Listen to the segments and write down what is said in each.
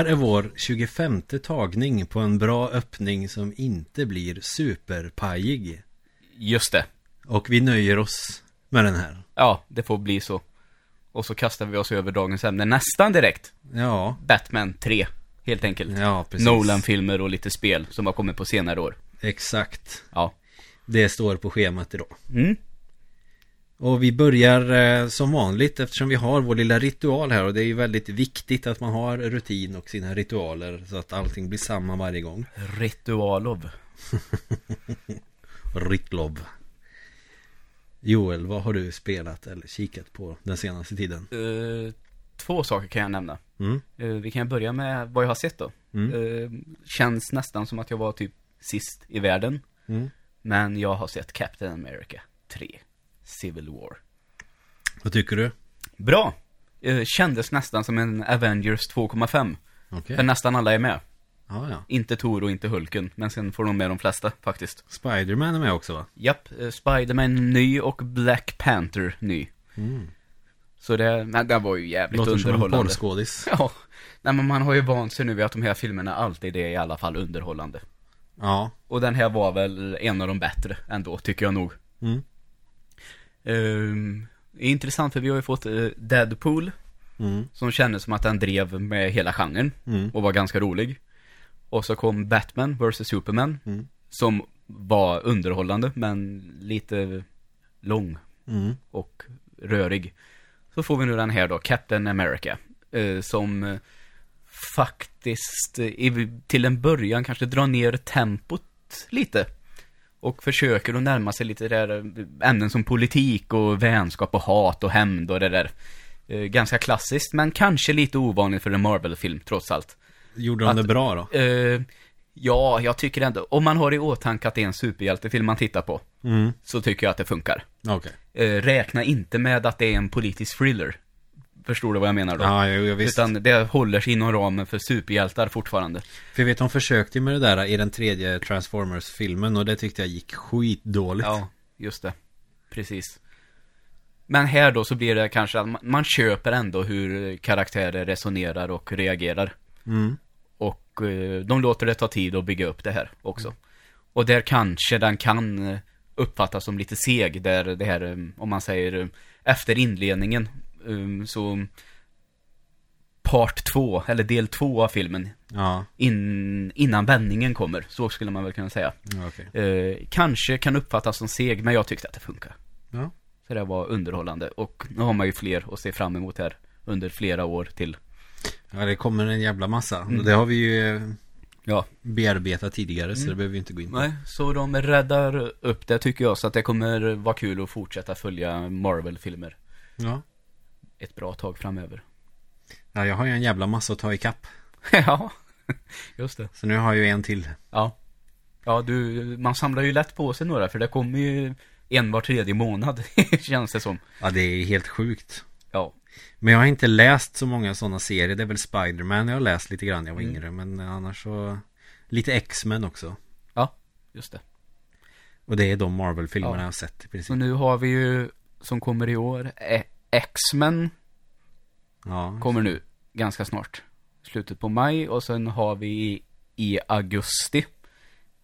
här är vår 25 tagning på en bra öppning som inte blir superpajig. Just det. Och vi nöjer oss med den här. Ja, det får bli så. Och så kastar vi oss över dagens ämne nästan direkt. Ja, Batman 3, helt enkelt. ja precis. Nolan-filmer och lite spel som har kommit på senare år. Exakt. Ja. Det står på schemat idag. Mm. Och vi börjar eh, som vanligt eftersom vi har vår lilla ritual här och det är ju väldigt viktigt att man har rutin och sina ritualer så att allting blir samma varje gång. Ritualov. Ritlov. Joel, vad har du spelat eller kikat på den senaste tiden? Eh, två saker kan jag nämna. Mm. Eh, vi kan börja med vad jag har sett då. Mm. Eh, känns nästan som att jag var typ sist i världen. Mm. Men jag har sett Captain America 3. Civil War. Vad tycker du? Bra! Eh, kändes nästan som en Avengers 2,5. Okej. För nästan alla är med. Ja, ja. Inte Thor och inte Hulken. Men sen får de med de flesta faktiskt. Spiderman är med också va? Japp, eh, Spiderman ny och Black Panther ny. Mm. Så det, men det var ju jävligt Låter som en underhållande. porrskådis. Ja, nej men man har ju vant sig nu vid att de här filmerna alltid är i alla fall underhållande. Ja. Och den här var väl en av de bättre ändå, tycker jag nog. Mm. Det är intressant för vi har ju fått eh, Deadpool, Mm. som kändes som att den drev med hela genren Mm. och var ganska rolig. Och så kom Batman vs Superman, Mm. som var underhållande men lite lång Mm. och rörig. Så får vi nu den här då, Captain America. Eh, som eh, faktiskt till en början kanske drar ner tempot lite. Och försöker att närma sig lite där eh, ämnen som politik och vänskap och hat och hämnd och det där. Eh, ganska klassiskt, men kanske lite ovanligt för en Marvel-film trots allt. Gjorde de Att- det bra då? Eh, ja, jag tycker ändå, om man har i åtanke att det är en superhjältefilm man tittar på, Mm. så tycker jag att det funkar. Okej. Eh, räkna inte med att det är en politisk thriller. Förstår du vad jag menar då? Ja, jo, visst. Utan det håller sig inom ramen för superhjältar fortfarande. För jag vet, de försökte ju med det där i den tredje Transformers-filmen och det tyckte jag gick skitdåligt. Ja, just det. Precis. Men här då så blir det kanske att man, man köper ändå hur karaktärer resonerar och reagerar. Mm. Och eh, de låter det ta tid att bygga upp det här också. Och där kanske den kan eh, uppfattas som lite seg, där det här, eh, om man säger, eh, efter inledningen, eh, så part två, eller del två av filmen, Ja, in, innan vändningen kommer, så skulle man väl kunna säga. ja okej. Eh, kanske kan uppfattas som seg, men jag tyckte att det funkar. Ja. Så det var underhållande, och nu har man ju fler att se fram emot här under flera år till. ja, det kommer en jävla massa. Mm. Det har vi ju eh, Ja, bearbetat tidigare så Mm. det behöver vi inte gå in på. Nej, så de räddar upp det tycker jag, så att det kommer vara kul att fortsätta följa Marvel-filmer Ja. Ett bra tag framöver. ja, jag har ju en jävla massa att ta ikapp. ja, just det. Så nu har jag ju en till. Ja. Ja, du, man samlar ju lätt på sig några, för det kommer ju en var tredje månad, känns det som. Ja, det är helt sjukt. Ja. Men jag har inte läst så många sådana serier. Det är väl Spiderman jag har läst lite grann när jag var Mm. yngre. Men annars så... Lite X-Men också. Ja, just det. Och det är de Marvel-filmerna Ja. jag har sett i princip. Så nu har vi ju, som kommer i år, X-Men Ja. kommer nu, ganska snart. Slutet på maj, och sen har vi i augusti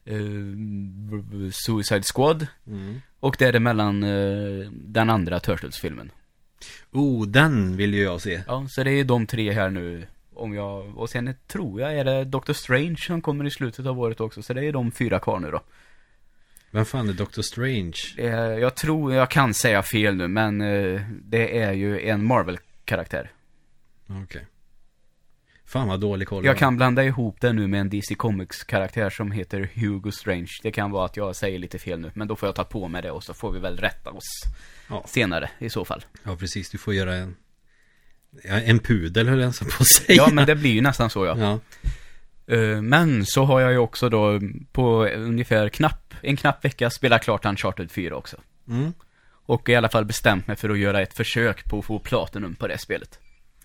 eh, Suicide Squad. Mm. Och däremellan eh, den andra Turtles-filmen. Oh, den vill ju jag se. Ja, så det är de tre här nu. Om jag, och sen tror jag är det Doctor Strange som kommer i slutet av året också. Så det är de fyra kvar nu då. Vem fan är Doctor Strange? Eh, jag tror, jag kan säga fel nu, men eh, det är ju en Marvel-karaktär. Okej. Fan vad dålig koll Jag kan blanda ihop det nu med en DC Comics-karaktär som heter Hugo Strange. Det kan vara att jag säger lite fel nu, men då får jag ta på mig det och så får vi väl rätta oss Ja. senare i så fall. Ja, precis. Du får göra en... En pudel höll jag på att säga. Ja, men det blir ju nästan så ja. Ja. Eh, Men så har jag ju också då på ungefär knapp, en knapp vecka spelat klart Uncharted 4 också. Mm. Och i alla fall bestämt mig för att göra ett försök på att få Platinum på det spelet.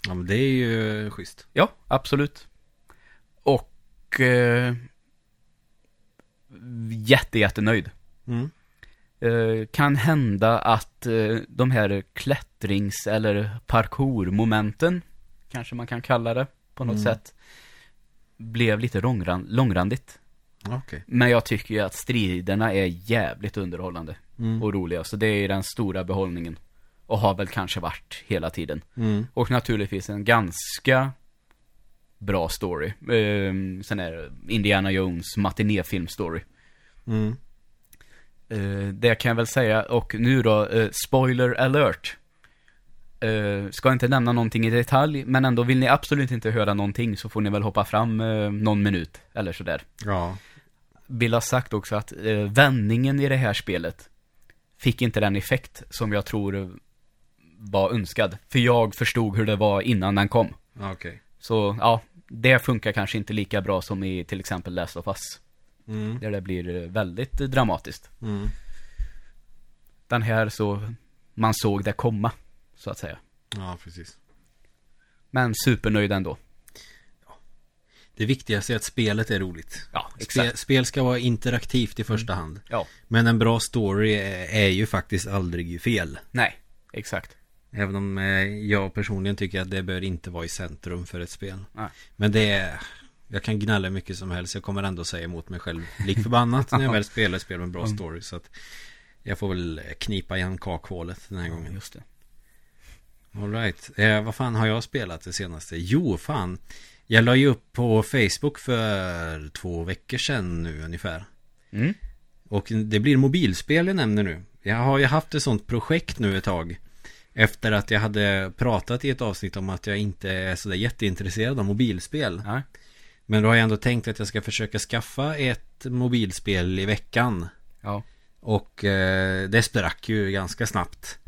Ja, men det är ju schysst. Ja, absolut. Och eh, jätte, jättenöjd. Mm. Eh, kan hända att eh, de här klättrings eller parkourmomenten, kanske man kan kalla det, på något Mm. sätt. Blev lite långran, långrandigt. Okej. Men jag tycker ju att striderna är jävligt underhållande Mm. och roliga. Så det är ju den stora behållningen. Och har väl kanske varit hela tiden. Mm. Och naturligtvis en ganska bra story. Ehm, sen är det Indiana Jones matinéfilm-story. Mm. Eh, det kan jag väl säga. Och nu då, eh, spoiler alert. Eh, ska inte nämna någonting i detalj, men ändå vill ni absolut inte höra någonting så får ni väl hoppa fram eh, någon minut eller sådär. Ja. Vill ha sagt också att eh, vändningen i det här spelet fick inte den effekt som jag tror var önskad. För jag förstod hur det var innan den kom. Okej. Så ja, det funkar kanske inte lika bra som i till exempel Last of Us. Mm. Där det blir väldigt dramatiskt. Mm. Den här så, man såg det komma, så att säga. Ja, precis. Men supernöjd ändå. Det viktigaste är att spelet är roligt. Ja, Spe, exakt. spel ska vara interaktivt i första hand. Ja, Men en bra story är, ju faktiskt aldrig fel. nej, exakt. Även om eh, jag personligen tycker att det bör inte vara i centrum för ett spel. Nej. Men det är... Jag kan gnälla hur mycket som helst. Jag kommer ändå säga emot mig själv lik förbannat när jag väl spelar ett spel med bra Mm. story. Så att jag får väl knipa igen kakhålet den här gången. just det. Alright. Eh, vad fan har jag spelat det senaste? Jo, fan. Jag la ju upp på Facebook för två veckor sedan nu ungefär. Mm. Och det blir mobilspel jag nämner nu. Jag har ju haft ett sånt projekt nu ett tag. Efter att jag hade pratat i ett avsnitt om att jag inte är sådär jätteintresserad av mobilspel. Ja. Men då har jag ändå tänkt att jag ska försöka skaffa ett mobilspel i veckan. Ja. Och eh, det sprack ju ganska snabbt.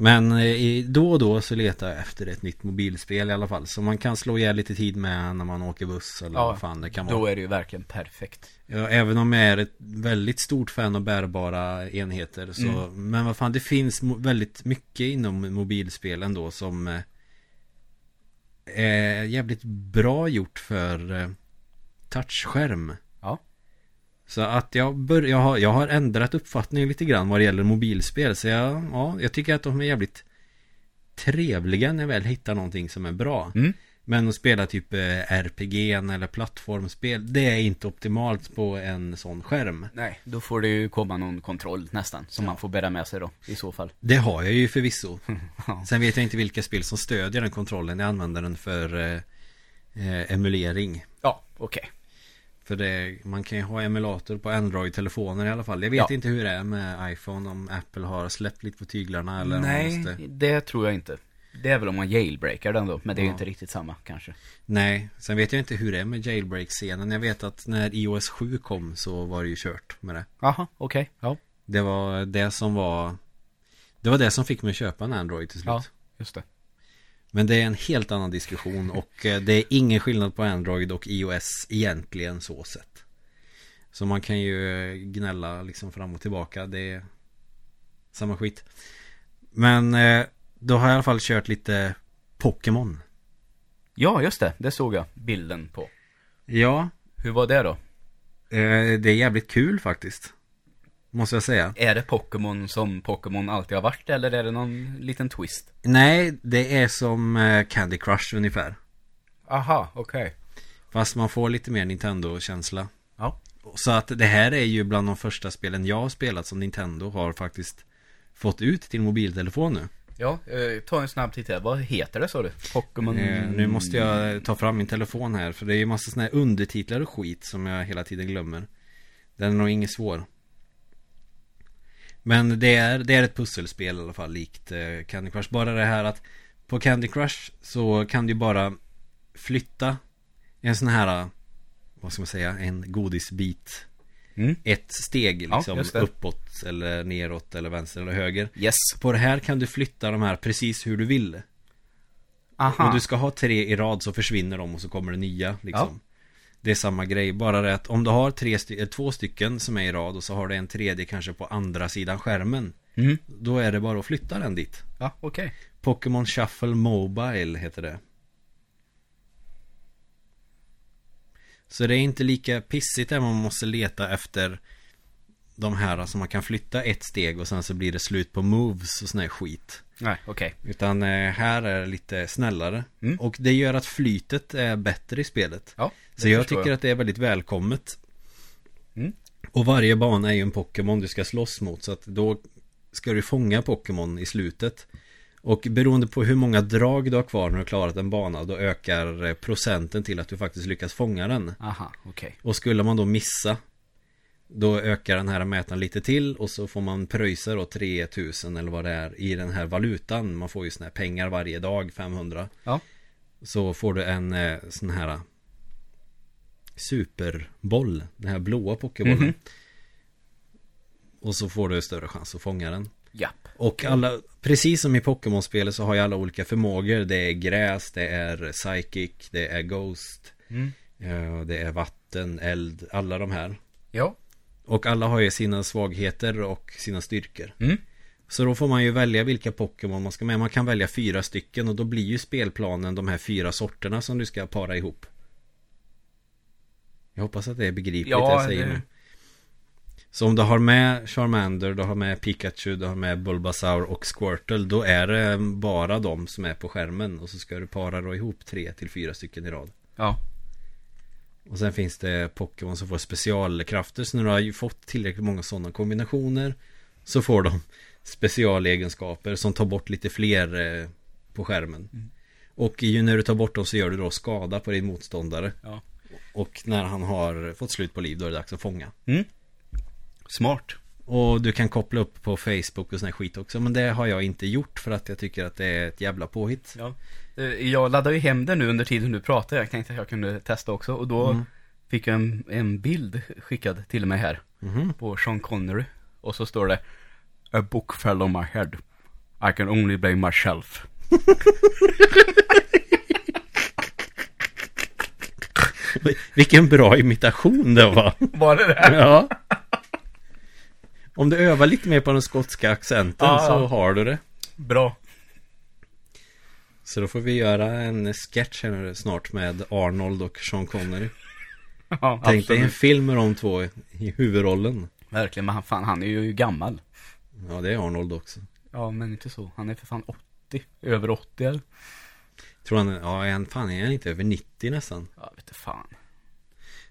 Men eh, då och då så letar jag efter ett nytt mobilspel i alla fall. Som man kan slå ihjäl lite tid med när man åker buss eller Ja, vad fan det kan vara. Då är det ju verkligen perfekt. Ja, även om jag är ett väldigt stort fan av bärbara enheter så, Mm. Men vad fan, det finns väldigt mycket inom mobilspel ändå som eh, Är jävligt bra gjort för eh, Touchskärm. Så att jag, bör, jag, har, jag har ändrat uppfattning lite grann vad det gäller mobilspel Så jag, ja, jag tycker att de är jävligt Trevliga när jag väl hittar någonting som är bra Mm. men att spela typ eh, RPG eller plattformsspel Det är inte optimalt på en sån skärm Nej, då får det ju komma någon kontroll nästan. Som Ja. man får bära med sig då, i så fall. Det har jag ju förvisso Ja. Sen vet jag inte vilka spel som stödjer den kontrollen Jag använder den för eh, eh, emulering Ja, okej. För det, man kan ju ha emulator på Android-telefoner i alla fall Jag vet Ja. inte hur det är med iPhone Om Apple har släppt lite på tyglarna eller Nej, måste... det tror jag inte. Det är väl om man jailbreakar den då, men det är ju Ja. inte riktigt samma kanske. Nej, sen vet jag inte hur det är med jailbreak-scenen Jag vet att när iOS 7 kom så var det ju kört med det Jaha, okej. Ja, Det var det som var Det var det som fick mig att köpa en Android till slut Ja. just det. Men det är en helt annan diskussion och eh, det är ingen skillnad på Android och iOS egentligen så sett. Så man kan ju eh, gnälla liksom fram och tillbaka. Det är samma skit. Men eh, då har jag i alla fall kört lite Pokémon. Ja, just det. Det såg jag bilden på. Ja, Hur var det då? det är jävligt kul faktiskt. Måste jag säga. Är det Pokémon som Pokémon alltid har varit, eller är det någon liten twist? Nej, det är som eh, Candy Crush ungefär. Aha, okej. Fast man får lite mer Nintendo-känsla. Ja. Så att det här är ju bland de första spelen jag har spelat som Nintendo har faktiskt fått ut till mobiltelefon nu. Ja, eh, ta en snabb titt här. Vad heter det sa du? Pokémon... Eh, nu måste jag ta fram min telefon här för det är ju massa sådana här undertitlar och skit som jag hela tiden glömmer. Den är nog inget svår. Men det är, det är ett pusselspel i alla fall likt eh, Candy Crush. Bara det här att på Candy Crush så kan du bara flytta en sån här, vad ska man säga, en godisbit Mm. ett steg Ja, liksom det. uppåt eller neråt eller vänster eller höger. Yes. På det här kan du flytta de här precis hur du vill. Aha. Om du ska ha tre i rad så försvinner de och så kommer det nya liksom. Det är samma grej, bara det att om du har tre sty- eh, två stycken som är i rad och så har du en tredje kanske på andra sidan skärmen. Mm. Då är det bara att flytta den dit. Ja, okej. Pokémon Shuffle Mobile heter det. Så det är inte lika pissigt där man måste leta efter de här som man kan flytta ett steg och sen så blir det slut på moves och sån här skit. Nej, okej. Utan eh, här är det lite snällare. Mm. Och det gör att flytet är bättre i spelet. Ja, Så jag tycker att det är väldigt välkommet. Mm. Och varje bana är ju en Pokémon du ska slåss mot. Så att då ska du fånga Pokémon i slutet. Och beroende på hur många drag du har kvar när du har klarat en bana, då ökar eh, procenten till att du faktiskt lyckas fånga den. Aha, okej. Och skulle man då missa Då ökar den här mätaren lite till och så får man pröjsa då 3000 eller vad det är i den här valutan Man får ju såna här pengar varje dag, 500 Ja. Så får du en eh, sån här Superboll Den här blåa pokébollen Mhm. Och så får du större chans att fånga den Japp. och alla, precis som i Pokémon-spelet så har ju alla olika förmågor Det är gräs, det är psychic, det är ghost Mm. eh, Det är vatten, eld, alla de här Ja. Och alla har ju sina svagheter och sina styrkor. Mm. Så då får man ju välja vilka Pokémon man ska med. Man kan välja fyra stycken och då blir ju spelplanen de här fyra sorterna som du ska para ihop. Jag hoppas att det är begripligt Ja, det jag säger det- nu. Så om du har med Charmander, du har med Pikachu, du har med Bulbasaur och Squirtle Då är det bara de som är på skärmen. Och så ska du para då ihop tre till fyra stycken i rad. Ja. Och sen finns det Pokémon som får specialkrafter Så när du har ju fått tillräckligt många sådana kombinationer Så får de specialegenskaper som tar bort lite fler eh, på skärmen Mm. Och ju när du tar bort dem så gör du då skada på din motståndare Ja. Och när han har fått slut på liv då är det dags att fånga Mm. Smart. Och du kan koppla upp på Facebook och sån här skit också Men det har jag inte gjort för att jag tycker att det är ett jävla påhitt Ja. Eh, Jag laddade ju hem den nu under tiden du pratade. Jag tänkte att jag kunde testa också. Och då Mm. fick jag en, en bild skickad till mig här. Mhm. På Sean Connery. Och så står det A book fell on my head. I can only blame myself. Vilken bra imitation det var Var det det? Ja Om du övar lite mer på den skotska accenten Ja, så har du det Bra. Så då får vi göra en sketch här snart med Arnold och Sean Connery Ja, Tänk dig en film med de två i huvudrollen Verkligen, men han, fan, han är ju gammal. Ja det är Arnold också Ja, men inte så. Han är för fan 80. Över 80 eller? Tror han, ja är han, fan är han inte över 90 nästan? Ja, vet du fan.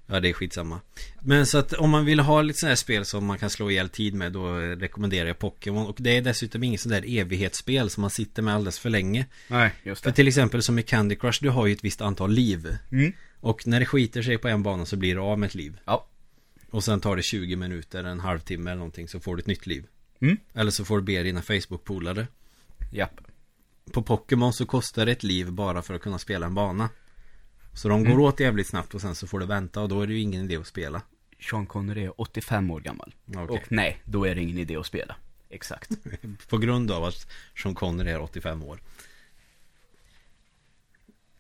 Ja det är skitsamma Men så att om man vill ha lite sådana här spel som man kan slå ihjäl tid med Då rekommenderar jag Pokémon Och det är dessutom inget sånt där evighetsspel som man sitter med alldeles för länge Nej, just För det. till exempel som i Candy Crush, du har ju ett visst antal liv Mm. Och när det skiter sig på en bana så blir du av med ett liv Ja. Och sen tar det 20 minuter, en halvtimme eller någonting så får du ett nytt liv Mm. Eller så får du be dina Facebook-polare Japp. På Pokémon så kostar det ett liv bara för att kunna spela en bana Så de Mm. går åt jävligt snabbt och sen så får du vänta och då är det ju ingen idé att spela Sean Connery är 85 år gammal. Okej. Och nej, då är det ingen idé att spela. Exakt. På grund av att Sean Connery är 85 år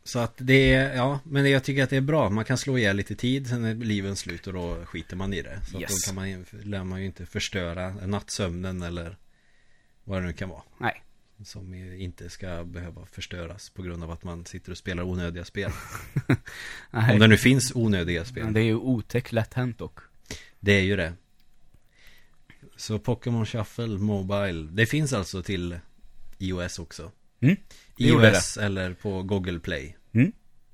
Så att det är, ja, men jag tycker att det är bra Man kan slå ihjäl lite tid, sen är liven slut och då skiter man i det Så Yes. då kan man, lär man ju inte förstöra nattsömnen eller Vad det nu kan vara Nej. Som inte ska behöva förstöras på grund av att man sitter och spelar onödiga spel. Om det nu finns onödiga spel Men det är ju otäckt lätt hänt dock. Det är ju det Så Pokémon Shuffle Mobile Det finns alltså till iOS också Mm, iOS eller på Google Play Mm.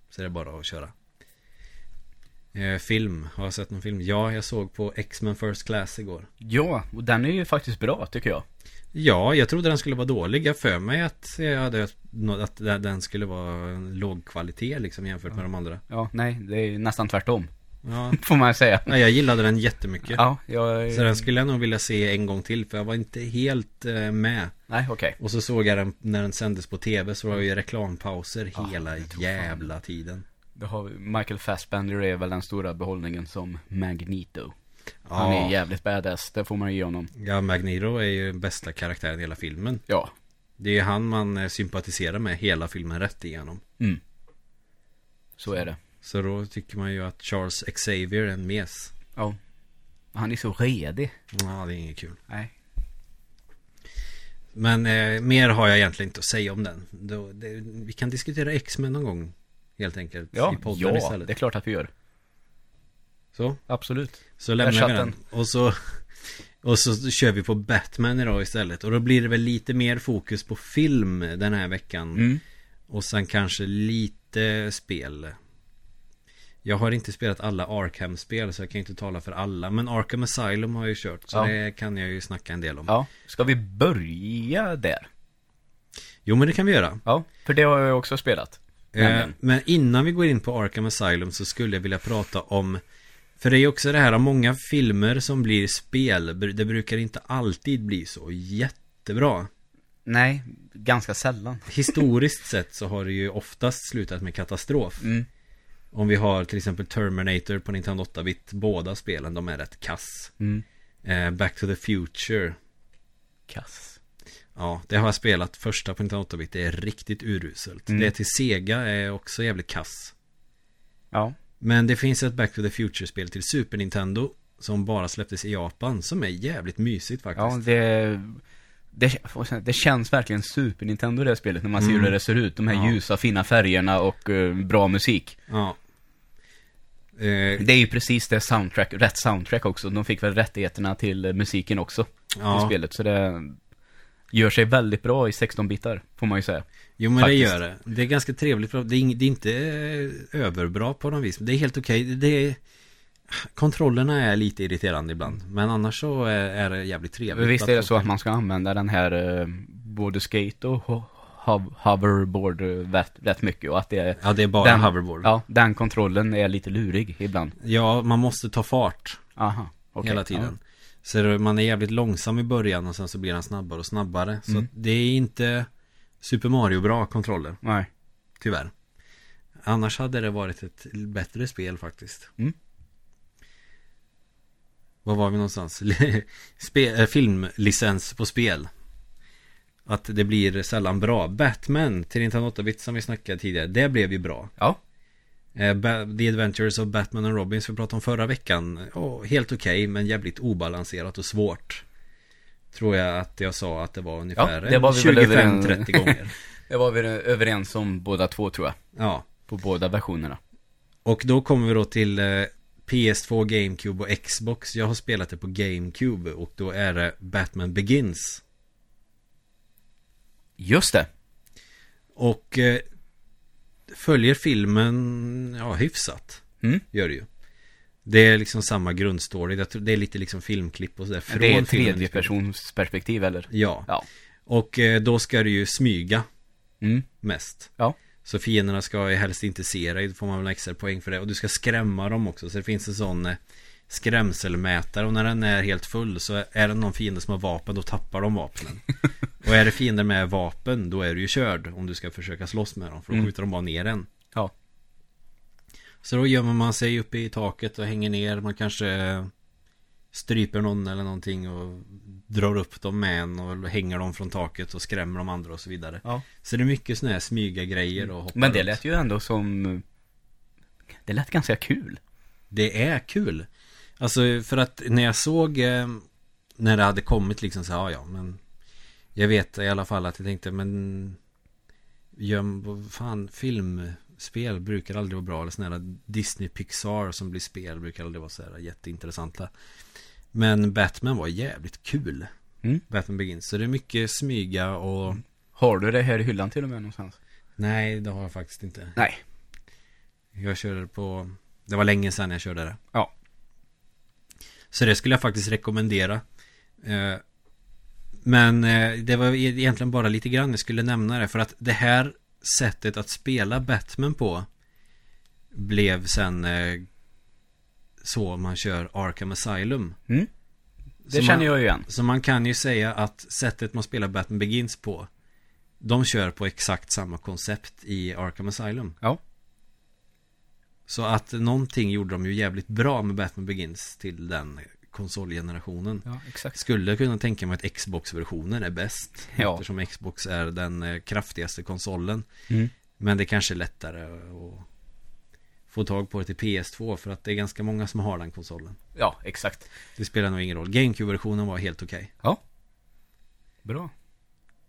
Så det är bara att köra eh, Film, har jag sett någon film? Ja, jag såg på X-Men First Class igår Ja, och den är ju faktiskt bra tycker jag. Ja, jag trodde den skulle vara dålig Jag för mig att jag hade att den skulle vara låg kvalitet liksom jämfört med de andra Ja, nej, det är nästan tvärtom. Ja, Får man säga. Nej, jag gillade den jättemycket Ja, jag... Så den skulle jag nog vilja se en gång till För jag var inte helt eh, med Nej, okej. Och så såg jag den när den sändes på tv Så var det ju reklampauser Ah, hela jävla tiden Då har vi Michael Fassbender är väl den stora behållningen som Magneto. Han är jävligt badass, det får man ju ge honom. ja Magneto är ju bästa karaktären i hela filmen Ja. Det är ju han man eh, sympatiserar med hela filmen rätt igenom Mm. Så är det. Så då tycker man ju att Charles Xavier är en mes Ja. Han är så redig. Ja, det är inget kul Nej. Men eh, mer har jag egentligen inte att säga om den då, det, Vi kan diskutera X-Men någon gång Helt enkelt Ja, i podden ja istället det är klart att vi gör. Så, Absolut. så lämnar vi den Och så Och så kör vi på Batman idag istället. Och då blir det väl lite mer fokus på film den här veckan. Mm. Och sen kanske lite spel. Jag har inte spelat alla Arkham-spel så jag kan inte tala för alla. Men Arkham Asylum har jag ju kört. Så Ja. det kan jag ju snacka en del om. Ja, ska vi börja där? Jo men det kan vi göra. Ja, för det har jag också spelat. Eh, men innan vi går in på Arkham Asylum så skulle jag vilja prata om För det är ju också det här, många filmer som blir spel Det brukar inte alltid bli så jättebra Nej, ganska sällan. Historiskt sett så har det ju oftast slutat med katastrof Mm. Om vi har till exempel Terminator på Nintendo 8-bit Båda spelen, de är rätt kass Mm. eh, Back to the Future Kass. Ja, det har jag spelat första på Nintendo 8-bit Det är riktigt uruselt Mm. Det till Sega är också jävligt kass Ja. Men det finns ett Back to the Future-spel till Super Nintendo Som bara släpptes i Japan Som är jävligt mysigt faktiskt Ja, det... Det, det känns verkligen Super Nintendo det spelet när man ser Mm. hur det ser ut. De här Ja. ljusa fina färgerna och eh, bra musik. Ja. Eh, Det är ju precis det soundtrack, rätt soundtrack också. De fick väl rättigheterna till musiken också. I ja. spelet. Så det gör sig väldigt bra i 16-bitar, får man ju säga. Jo men Faktiskt. det gör det Det är ganska trevligt Det är, det är inte eh, överbra på något vis Det är helt okej Det är Kontrollerna är lite irriterande ibland Men annars så är, det jävligt trevligt Visst är det så att man ska använda den här eh, både skate och ho- hov- hoverboard eh, rätt, rätt mycket och att det är Ja det är bara den, hoverboard ja. Ja, den kontrollen är lite lurig ibland. man måste ta fart Aha, okej. Hela tiden Så det- man är jävligt långsam i början och sen så blir han snabbare och snabbare Så Mm. det är inte Super Mario bra kontroller. Nej. Tyvärr Annars hade det varit ett bättre spel faktiskt Mm. Var var vi någonstans? Spe- äh, filmlicens på spel Att det blir sällan bra Batman till Nintendo 8-bit som vi snackade tidigare Det blev ju bra Ja. eh, The Adventures of Batman and Robin som vi pratade om förra veckan oh, Helt okej men jävligt obalanserat och svårt Tror jag att jag sa att det var ungefär överens- 25-30 gånger Det var vi överens om båda två tror jag. Ja På båda versionerna. Och då kommer vi då till eh, PS2, GameCube och Xbox Jag har spelat det på GameCube och då är det Batman Begins Just det. Och eh, Följer filmen Ja hyfsat Mm. Gör det ju Det är liksom samma grundstory Det är lite liksom filmklipp och sådär från det är filmen. tredje persons perspektiv eller? Ja Ja. Och eh, då ska du ju smyga Mm. mest Ja. Så fienderna ska ju helst inte se dig Då får man väl extra poäng för det Och du ska skrämma dem också Så det finns en sån eh, skrämselmätare Och när den är helt full så är det någon fiende som har vapen Då tappar de vapnen Och är det fiender med vapen Då är du ju körd Om du ska försöka slåss med dem För då Mm. skjuter de bara ner en. Så då gömmer man sig uppe i taket och hänger ner Man kanske Stryper någon eller någonting och Drar upp dem med en och hänger dem från taket och skrämmer de andra och så vidare Ja. Så det är mycket sådana här smyga grejer och hoppa Men det runt. lät ju ändå som... Det lät ganska kul. Det är kul Alltså för att när jag såg eh, När det hade kommit liksom så ja ja men Jag vet i alla fall att jag tänkte men Gör, vad fan filmspel brukar aldrig vara bra. Eller sådana här Disney Pixar som blir spel brukar aldrig vara så här jätteintressanta. Men Batman var jävligt kul. Mm. Batman Begins. Så det är mycket smyga och Har du det här i hyllan till och med någonstans? Nej det har jag faktiskt inte. Nej. Jag körde på Det var länge sedan jag körde det. Ja. Så det skulle jag faktiskt rekommendera. Eh, Men eh, det var egentligen bara lite grann jag skulle nämna det. För att det här sättet att spela Batman på Blev sen eh, Så man kör Arkham Asylum Mm. Det Så känner man, jag ju igen. Så man kan ju säga att sättet man spelar Batman Begins på De kör på exakt samma koncept i Arkham Asylum Ja. Så att någonting gjorde de ju jävligt bra med Batman Begins till den konsolgenerationen Ja, exakt. Skulle kunna tänka mig att Xbox-versionen är bäst Ja. Eftersom Xbox är den eh, kraftigaste konsolen Mm. Men det kanske är lättare att få tag på det till PS2 För att det är ganska många som har den konsolen Ja, exakt. Det spelar nog ingen roll GameCube-versionen var helt okej Ja. Bra.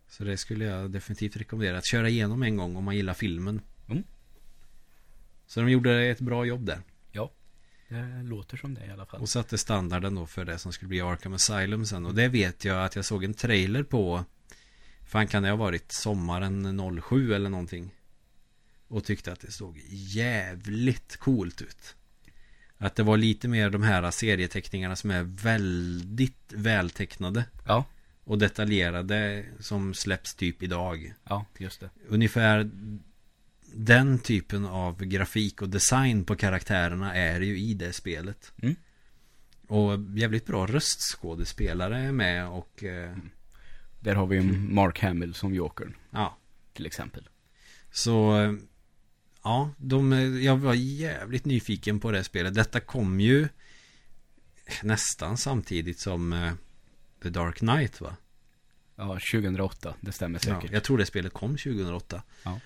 Så det skulle jag definitivt rekommendera Att köra igenom en gång om man gillar filmen Mm. Så de gjorde ett bra jobb där Det låter som det i alla fall. Och satte standarden då för det som skulle bli Arkham Asylum sen. Och det vet jag att jag såg en trailer på. Fan kan det ha varit sommaren 07 eller någonting. Och tyckte att det såg jävligt coolt ut. Att det var lite mer de här serieteckningarna som är väldigt vältecknade. Ja, Och detaljerade som släpps typ idag. ja, just det. Ungefär den typen av grafik och design på karaktärerna är ju i det spelet. Mm. Och jävligt bra röstskådespelare är med och eh, Där har vi ju Mark Hamill som Jokern, ja. till exempel. Så eh, ja, de, jag var jävligt nyfiken på det spelet. Detta kom ju nästan samtidigt som eh, The Dark Knight va? Ja, 2008, det stämmer Ja, säkert. jag tror det spelet kom 2008. Ja.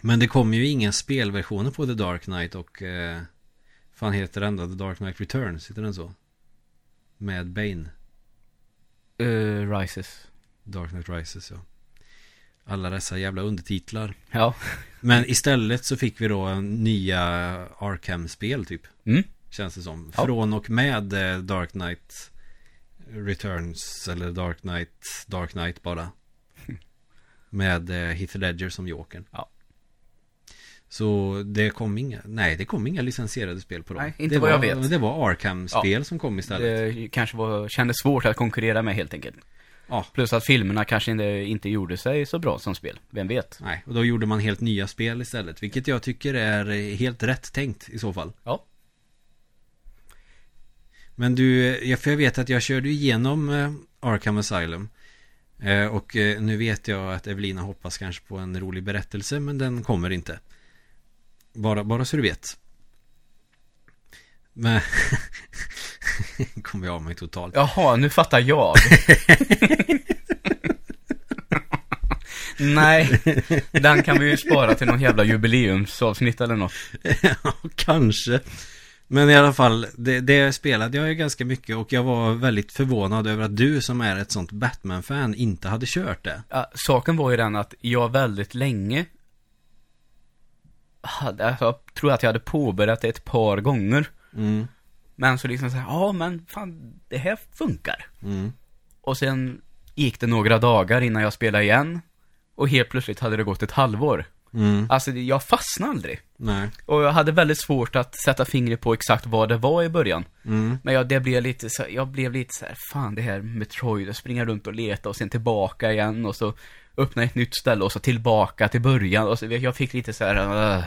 Men det kom ju inga spelversioner på The Dark Knight och eh, fan heter den då? The Dark Knight Returns, heter den så? Med Bane. Eh, Rises. Dark Knight Rises ja. Alla dessa jävla undertitlar. Ja. Men istället så fick vi då nya Arkham-spel typ. Mm. Känns det som. Från och med eh, Dark Knight Returns eller Dark Knight Dark Knight bara. Med eh, Heath Ledger som Jokern. Ja. Så det kom inga, nej det kom inga licensierade spel på dem. Nej, inte det vad var, jag vet. Det var Arkham-spel som kom istället. Det kanske var, kändes svårt att konkurrera med helt enkelt. Ja. Plus att filmerna kanske inte, inte gjorde sig så bra som spel. Vem vet? Nej, och då gjorde man helt nya spel istället. Vilket jag tycker är helt rätt tänkt i så fall. Ja. Men du, ja, för jag vet att jag körde igenom eh, Arkham Asylum. Eh, och eh, nu vet jag att Evelina hoppas kanske på en rolig berättelse, men den kommer inte. Bara, bara så du vet. Men... kommer jag av mig totalt. Jaha, nu fattar jag. Nej, den kan vi ju spara till någon jävla jubileumsavsnitt eller något. Ja, kanske. Men i alla fall, det, det spelade jag ju ganska mycket och jag var väldigt förvånad över att du som är ett sånt Batman-fan inte hade kört det. Ja, saken var ju den att jag väldigt länge hade, alltså, jag tror att jag hade påbörjat det ett par gånger. Mm, Men så liksom så här, ja men fan, det här funkar. mm, Och sen gick det några dagar innan jag spelade igen. Och helt plötsligt hade det gått ett halvår. Mm, Alltså, jag fastnade aldrig. nej, Och jag hade väldigt svårt att sätta fingret på exakt vad det var i början. mm, Men jag, det blev lite så, jag blev lite så här, fan det här Metroid, att springa runt och leta och sen tillbaka igen och så öppna ett nytt ställe och så tillbaka till början och så, jag fick lite så här, uh,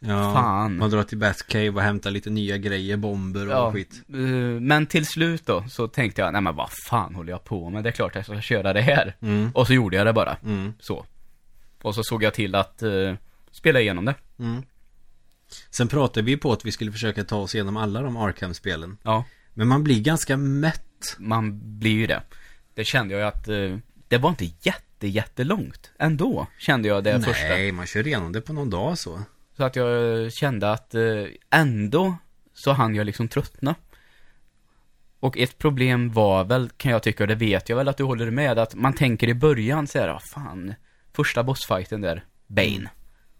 ja, Fan. Man drar till Batcave och hämtar lite nya grejer, bomber och ja. skit. eh, Men till slut då, så tänkte jag, nej men vad fan håller jag på med? Det är klart jag ska köra det här. Mm, Och så gjorde jag det bara, mm, så. Och så såg jag till att eh, spela igenom det. mm. Sen pratade vi på att vi skulle försöka ta oss igenom alla de Arkham-spelen. Ja, Men man blir ganska mätt. man blir ju det. Det kände jag att eh, det var inte jätte, jättelångt ändå, kände jag det första. Nej, man kör igenom det på någon dag så. Så att jag kände att eh, ändå så hann jag liksom tröttna. Och ett problem var väl, kan jag tycka, och det vet jag väl att du håller med, att man tänker i början så här, ah, fan, första bossfighten där, Bane.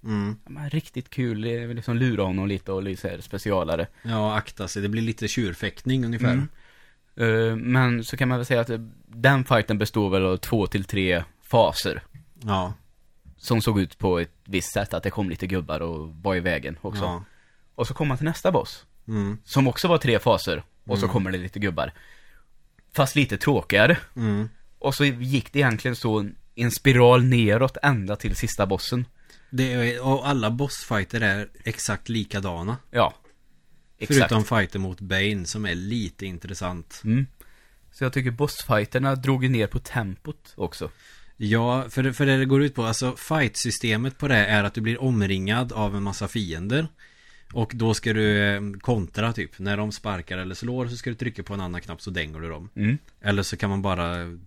Mm. Ja, men, riktigt kul, liksom lura honom lite och lite så här specialare. Ja, akta sig. Det blir lite tjurfäktning ungefär. Mm. Eh, men så kan man väl säga att eh, den fighten består väl av två till tre faser. Ja, Som såg ut på ett visst sätt, att det kom lite gubbar och var i vägen också. ja. Och så kom man till nästa boss. Mm, Som också var tre faser. Och så Mm. kommer det lite gubbar. Fast lite tråkigare. mm. Och så gick det egentligen så en spiral neråt ända till sista bossen. Det är, och alla bossfighter är exakt likadana. Ja. Exakt. Förutom fighter mot Bane som är lite intressant. Mm. Så jag tycker bossfighterna drog ner på tempot också. Ja, för det, för det det går ut på, alltså fight-systemet på det är att du blir omringad av en massa fiender. Och då ska du eh, kontra typ. När de sparkar eller slår så ska du trycka på en annan knapp så dänger du dem. Mm. Eller så kan man bara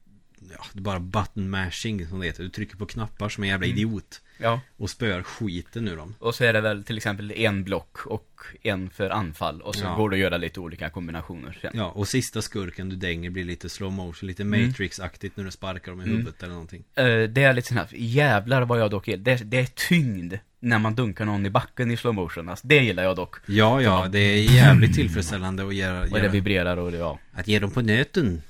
Ja, det är bara button mashing som det heter. Du trycker på knappar som en jävla Mm. idiot. Ja. Och spöar skiten ur dem. Och så är det väl till exempel en block och en för anfall. Och så Ja. går det att göra lite olika kombinationer sen. Ja, och sista skurken du dänger blir lite slow motion, lite Mm. Matrix-aktigt när du sparkar dem i huvudet eller någonting. Eh, det är lite sån här, jävlar vad jag dock är. Det, det är tyngd när man dunkar någon i backen i slow motion. Alltså, det gillar jag dock. Ja, ja, det är jävligt tillfredsställande att göra, Och det vibrerar och det, ja. att ge dem på nöten.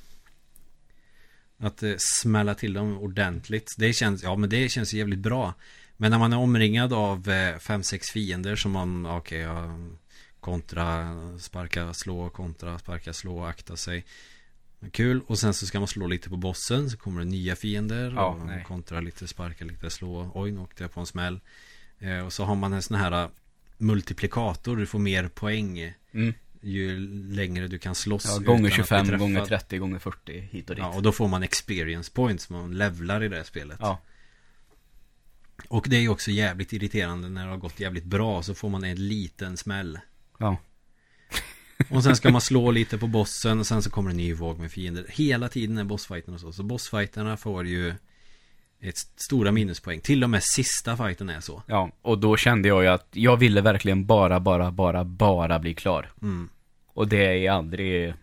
Att eh, smälla till dem ordentligt. Det känns, ja men det känns jävligt bra. Men när man är omringad av eh, fem, sex fiender som man, okej, ja, kontra, sparka, slå, kontra, sparka, slå, akta sig. Kul, och sen så ska man slå lite på bossen, så kommer det nya fiender. Ja, och nej. kontra lite, sparka lite, slå. Oj, nu åkte jag på en smäll. Eh, och så har man en sån här eh, multiplikator, du får mer poäng Mm. Ju längre du kan slåss. ja gånger att bli 25, träffad. gånger 30, gånger 40, hit och dit. Ja, och då får man experience points, man levlar i det här spelet. Ja. Och det är ju också jävligt irriterande när det har gått jävligt bra så får man en liten smäll. Ja. Och sen ska man slå lite på bossen och sen så kommer en ny våg med fiender. Hela tiden är bossfighterna så. Så bossfighterna får ju ett st- stora minuspoäng. Till och med sista fighten är så. Ja, och då kände jag ju att jag ville verkligen bara, bara, bara, bara bli klar. Mm. Och det är aldrig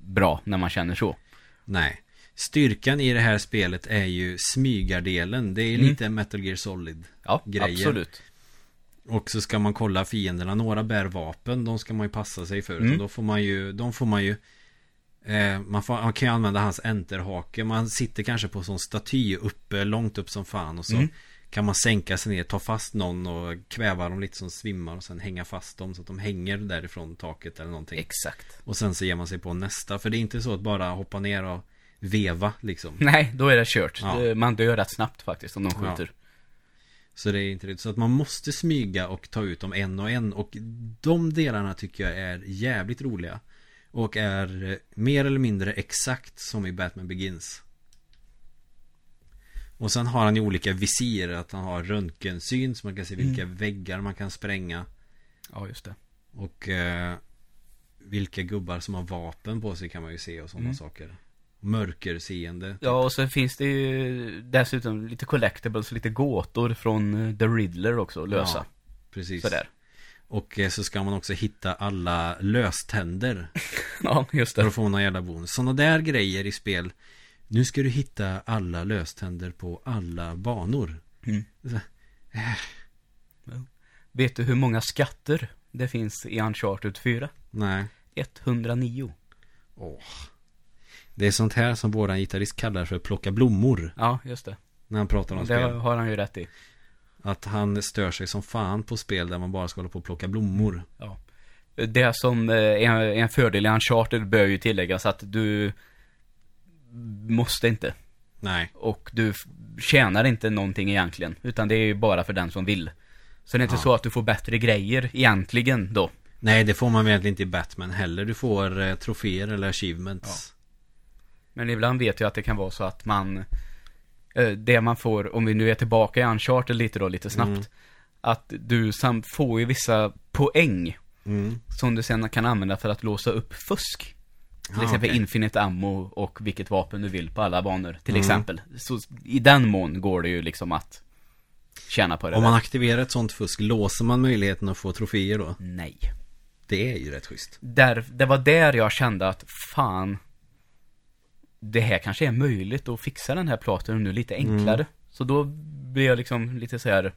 bra när man känner så. Nej. Styrkan i det här spelet är ju smygardelen. Det är Mm. lite Metal Gear Solid. Ja, Grejer. absolut. Och så ska man kolla fienderna. Några bär vapen. De ska man ju passa sig för. Mm. Då får man ju, de får man ju man, får, man kan ju använda hans enterhake. Man sitter kanske på en sån staty uppe, långt upp som fan. Och så Mm. kan man sänka sig ner, ta fast någon och kväva dem lite som svimmar. Och sen hänga fast dem så att de hänger därifrån taket eller någonting. Exakt. Och sen så ger man sig på nästa. För det är inte så att bara hoppa ner och veva liksom. Nej, då är det kört. Ja. Man dör rätt snabbt faktiskt om de Ja. skjuter. Så det är inte det. Så att man måste smyga och ta ut dem en och en. Och de delarna tycker jag är jävligt roliga. Och är eh, mer eller mindre exakt som i Batman Begins. Och sen har han ju olika visir. Att han har röntgensyn så man kan se vilka väggar man kan spränga. Ja, just det. Och eh, vilka gubbar som har vapen på sig kan man ju se och sådana Mm. saker. Mörkerseende. Ja, och så finns det ju dessutom lite collectibles, lite gåtor från eh, The Riddler också lösa. Ja, precis. Sådär. Och eh, så ska man också hitta alla löständer. Ja, just För det. att få någon jävla bonus. Sådana där grejer i spel. Nu ska du hitta alla löständer på alla banor. Mm. Så, Vet du hur många skatter det finns i Uncharted 4? Nej. 109. Åh. Det är sånt här som våran gitarrist kallar för plocka blommor. Ja, just det. När han pratar om det spel. har han ju rätt i. Att han stör sig som fan på spel där man bara ska hålla på och plocka blommor. Ja. Det som eh, är en fördel i Uncharted bör ju tilläggas att du måste inte. Nej. Och du tjänar inte någonting egentligen. Utan det är ju bara för den som vill. Så det är inte Ja. så att du får bättre grejer egentligen då. Nej, det får man väl inte i Batman heller. Du får eh, troféer eller achievements. Men ibland vet jag att det kan vara så att man eh, Det man får, om vi nu är tillbaka i Uncharted lite då, lite snabbt Mm. Att du samt får ju vissa poäng Mm. Som du sen kan använda för att låsa upp fusk Till Ah, exempel okej. infinite ammo och vilket vapen du vill på alla banor Till Mm. exempel Så i den mån går det ju liksom att Tjäna på det Om där. man aktiverar ett sånt fusk, låser man möjligheten att få troféer då? Nej Det är ju rätt schysst. där, Det var där jag kände att fan Det här kanske är möjligt att fixa den här platen nu lite enklare Så då blev jag liksom lite så här.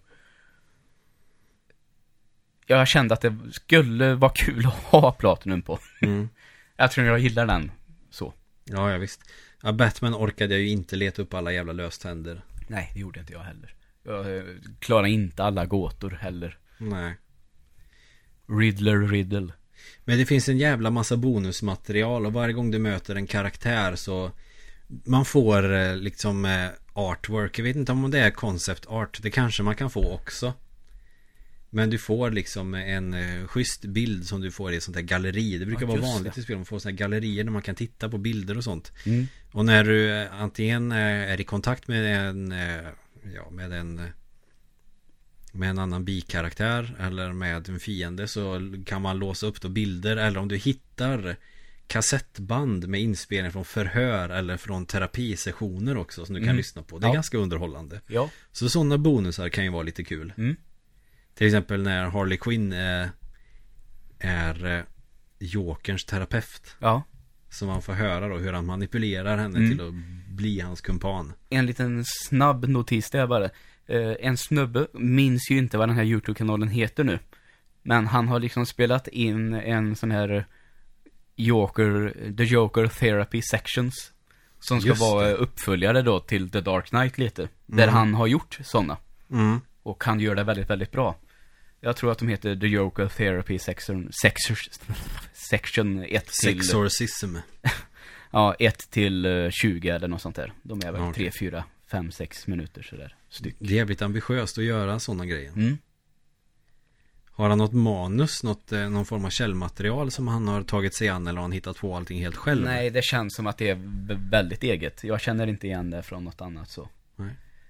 Jag kände att det skulle vara kul att ha Platinum på Mm. Jag tror jag gillar den så Ja, ja visst. Ja, Batman orkade jag ju inte leta upp alla jävla löständer. Nej, det gjorde inte jag heller Jag eh, klarar inte alla gåtor heller Nej. Riddler, riddle Men det finns en jävla massa bonusmaterial och varje gång du möter en karaktär så man får eh, liksom eh, artwork. Jag vet inte om det är concept art. Det kanske man kan få också. Men du får liksom en eh, schysst bild som du får i ett sånt där galleri. Det brukar Ja, vara vanligt det. i spel. Man får såna här gallerier där man kan titta på bilder och sånt. mm. Och när du antingen är i kontakt med en Ja med en Med en annan bikaraktär Eller med en fiende så kan man låsa upp då bilder Eller om du hittar kassettband med inspelning från förhör eller från terapisessioner också som du kan Mm. lyssna på. Det är Ja. ganska underhållande. Ja. Så sådana bonusar kan ju vara lite kul. Mm. Till exempel när Harley Quinn eh, är eh, Jokerns terapeut. Ja. Så man får höra då hur han manipulerar henne Mm. till att bli hans kumpan. En liten snabb notis där bara eh, en snubbe, minns ju inte vad den här YouTube-kanalen heter nu. Men han har liksom spelat in en sån här Joker, The Joker Therapy Sections. Som ska vara uppföljare då till The Dark Knight lite. Mm. Där han har gjort sådana. Mm. Och han gör det väldigt, väldigt bra. Jag tror att de heter The Joker Therapy Section, sexor, section 1 till... Sexorcism. ja, 1 till eh, 20 eller något sånt där. De är väl okay. 3-4 5-6 minuter sådär styck. Det är jävligt ambitiöst att göra sådana grejer. Mm. Har han något manus, något, eh, någon form av källmaterial som han har tagit sig an eller har han hittat på allting helt själv? Nej, det känns som att det är väldigt eget. Jag känner inte igen det från något annat så. Nej.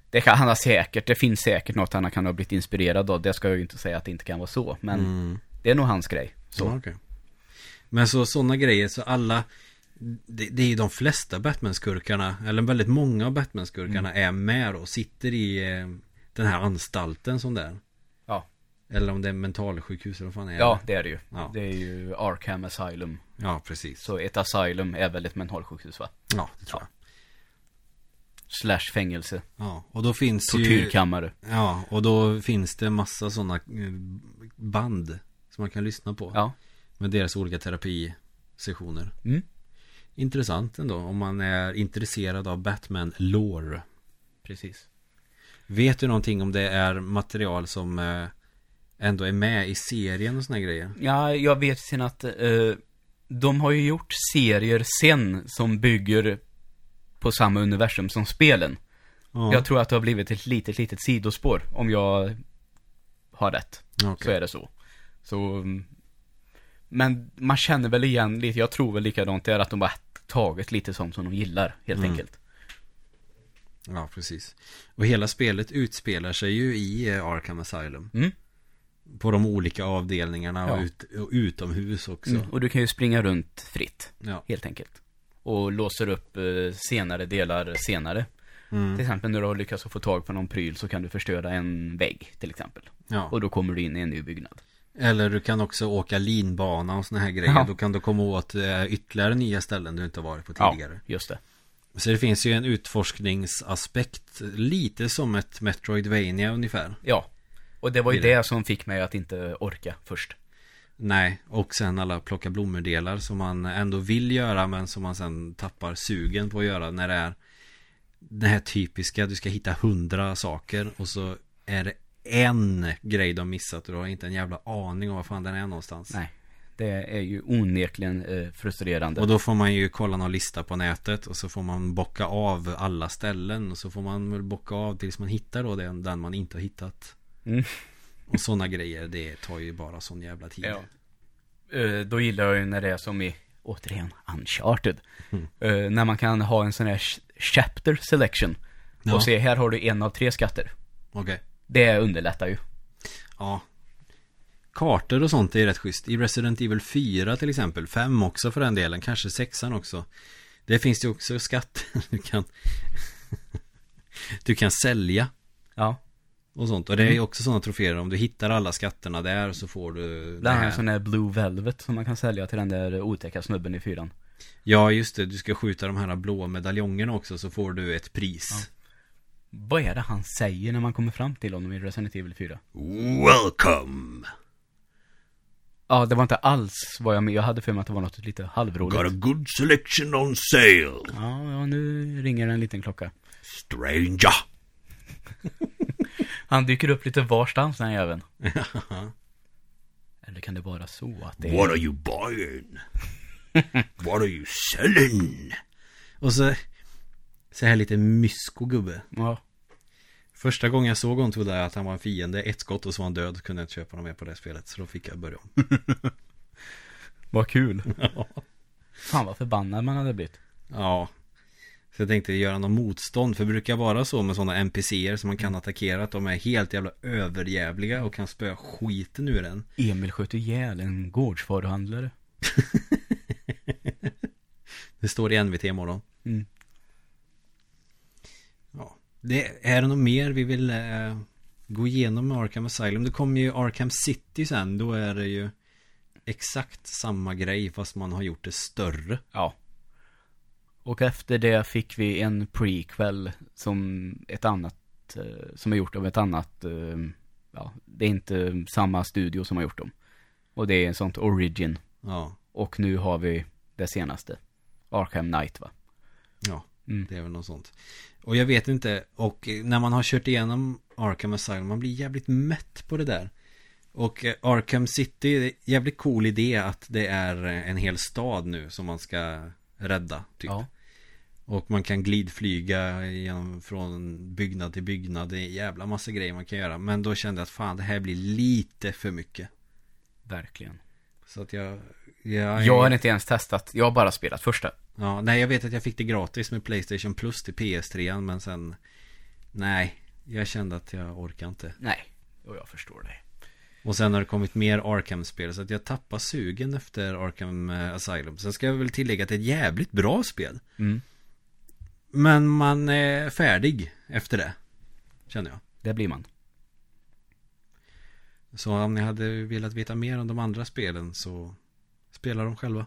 Det kan, han ha säkert, det finns säkert något han kan ha blivit inspirerad av. Det ska jag ju inte säga att det inte kan vara så. Men mm. det är nog hans grej. Så. Ja, okay. Men så sådana grejer, så alla det, det är ju de flesta Batman-skurkarna Eller väldigt många av Batman-skurkarna Mm. är med och sitter i eh, Den här anstalten som det är Ja. Eller om det är mentalsjukhus eller vad fan är Ja, det? är det ju. Ja. Det är ju Arkham Asylum. Ja, precis Så ett asylum är väl ett mentalsjukhus va? Ja, det tror jag Slash fängelse. Ja, och då finns ju Tortyrkammare. Ja, och då finns det massa sådana band Som man kan lyssna på Ja. Med deras olika terapisessioner Mm. Intressant ändå om man är intresserad av Batman-lore Precis. Vet du någonting om det är material som eh, ändå är med i serien och såna grejer? Ja, jag vet sen att eh, de har ju gjort serier sen som bygger på samma universum som spelen. Ja, Jag tror att det har blivit ett litet, litet sidospår, om jag har rätt. okej. Så är det så. Så, mm, men man känner väl igen lite, jag tror väl likadant det är att de bara tagit lite sånt som de gillar, helt Mm. enkelt. Ja, precis. Och hela spelet utspelar sig ju i eh, Arkham Asylum. Mm. På de olika avdelningarna och, Ja. ut, och utomhus också. Mm. Och du kan ju springa runt fritt, Ja. helt enkelt. Och låser upp eh, senare delar senare. Mm. Till exempel när du har lyckats få tag på någon pryl så kan du förstöra en vägg, till exempel. ja. Och då kommer du in i en ny byggnad. Eller du kan också åka linbana och såna här grejer. Ja. Då kan du komma åt eh, ytterligare nya ställen du inte varit på tidigare. Ja, just det. Så det finns ju en utforskningsaspekt. Lite som ett Metroidvania ungefär. Ja. Och det var ju det som fick mig att inte orka först. Nej, och sen alla plocka blommor-delar som man ändå vill göra men som man sen tappar sugen på att göra när det är det här typiska, du ska hitta hundra saker och så är det en grej de missat och du har inte en jävla aning om var fan den är någonstans. Nej. Det är ju onekligen eh, frustrerande. Och då får man ju kolla någon lista på nätet och så får man bocka av alla ställen och så får man väl bocka av tills man hittar då den, den man inte har hittat. Mm. Och sådana grejer, det tar ju bara sån jävla tid. Ja. Eh, då gillar jag ju när det är som i, återigen, Uncharted. Mm. Eh, när man kan ha en sån här ch- chapter selection. Ja. Och se, här har du en av tre skatter. Okej. Det underlättar ju. Ja. Kartor och sånt är rätt schysst. I Resident Evil 4 till exempel. 5 också för den delen. Kanske 6 också. Det finns ju också skatter du kan Du kan sälja Ja. och sånt. Och det är ju också sådana troféer. Om du hittar alla skatterna där så får du det Bland annat sån här Blue Velvet som man kan sälja till den där otäcka snubben i fyran. Ja just det, du ska skjuta de här blå medaljongerna också så får du ett pris. Vad är det han säger när man kommer fram till honom i Resident Evil 4? Welcome! Ja, det var inte alls vad jag med. Jag hade för mig att det var något lite halvroligt. Got a good selection on sale. Ja, ja, nu ringer en liten klocka. Stranger. Han dyker upp lite varstans den jäveln. Eller kan det vara så att det What är... are you buying? what are you selling? Och så Så här lite mysko gubbe. Ja. Första gången jag såg honom trodde jag att han var en fiende. Ett skott och så var han död. Kunde jag inte köpa honom mer på det spelet. Så då fick jag börja om. Vad kul. Fan vad förbannad man hade blivit. Ja. Så jag tänkte göra någon motstånd. För det brukar vara så med sådana NPCer som man kan attackera. Att de är helt jävla överjävliga och kan spöa skiten ur en. Emil sköt ihjäl en gårdsvaruhandlare. Det står i NVT imorgon. Mm. Det är det något mer vi vill eh, gå igenom med Arkham Asylum? Det kommer ju Arkham City sen. Då är det ju exakt samma grej fast man har gjort det större. Ja. Och efter det fick vi en prequel som ett annat, eh, som är gjort av ett annat, eh, ja, det är inte samma studio som har gjort dem. Och det är en sånt origin. Ja. Och nu har vi det senaste. Arkham Knight va? Ja. Mm. Det är väl något sånt. Och jag vet inte, och när man har kört igenom Arkham Asylum, man blir jävligt mätt på det där. Och eh, Arkham City, jävligt cool idé att det är eh, en hel stad nu som man ska rädda, typ. Ja. Och man kan glidflyga genom, från byggnad till byggnad. Det är en jävla massa grejer man kan göra. Men då kände jag att fan, det här blir lite för mycket. Verkligen. Så att jag... Jag, Jag har inte ens testat, jag har bara spelat första. Ja, nej jag vet att jag fick det gratis med Playstation Plus till PS3 men sen Nej, jag kände att jag orkar inte Nej, och jag förstår dig. Och sen har det kommit mer Arkham-spel så att jag tappar sugen efter Arkham eh, Asylum Sen ska jag väl tillägga att det är ett jävligt bra spel Mm. Men man är färdig efter det Känner jag Det blir man. Så om ni hade velat veta mer om de andra spelen så Spela dem själva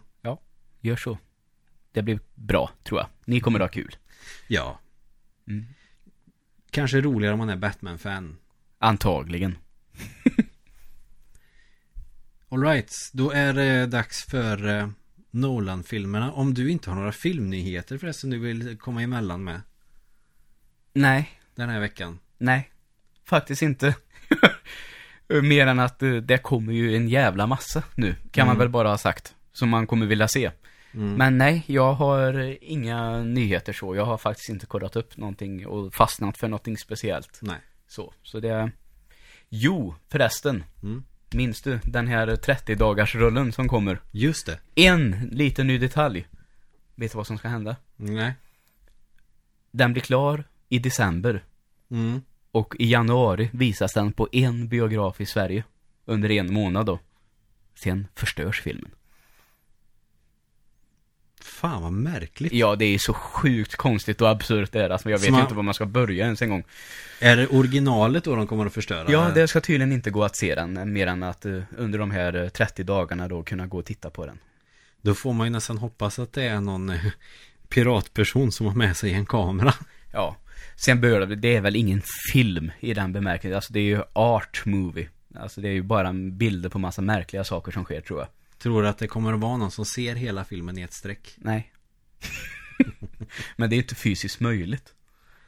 Gör så. Det blir bra, tror jag. Ni kommer att ha kul. Ja Mm. Kanske roligare om man är Batman-fan Antagligen. Alright, då är det dags för eh, Nolan-filmerna. Om du inte har några filmnyheter förresten du vill komma emellan med Nej, den här veckan. nej. Faktiskt inte. Mer än att eh, det kommer ju en jävla massa nu. Kan man Mm. väl bara ha sagt. Som man kommer vilja se. Mm. Men nej, jag har eh, inga nyheter så. Jag har faktiskt inte kollat upp någonting och fastnat för någonting speciellt. Nej. Så, så det... Jo, förresten. Mm. Minns du den här 30-dagars rullen som kommer? Just det. En liten ny detalj. Vet du vad som ska hända? Nej. Den blir klar i december. Mm. Och i januari visas den på en biograf i Sverige. Under en månad då. Sen förstörs filmen. Fan vad märkligt. Ja, det är så sjukt konstigt och absurt det är. Alltså, jag vet man- inte var man ska börja ens en gång. Är det originalet då de kommer att förstöra? Ja, det ska tydligen inte gå att se den. Mer än att eh, under de här eh, 30 dagarna då kunna gå och titta på den. Då får man ju nästan hoppas att det är någon eh, piratperson som har med sig en kamera. Ja. Sen bör det, det är väl ingen film i den bemärkelsen. Alltså det är ju art movie. Alltså det är ju bara bilder på massa märkliga saker som sker tror jag. Tror du att det kommer att vara någon som ser hela filmen i ett streck? Nej. Men det är inte fysiskt möjligt.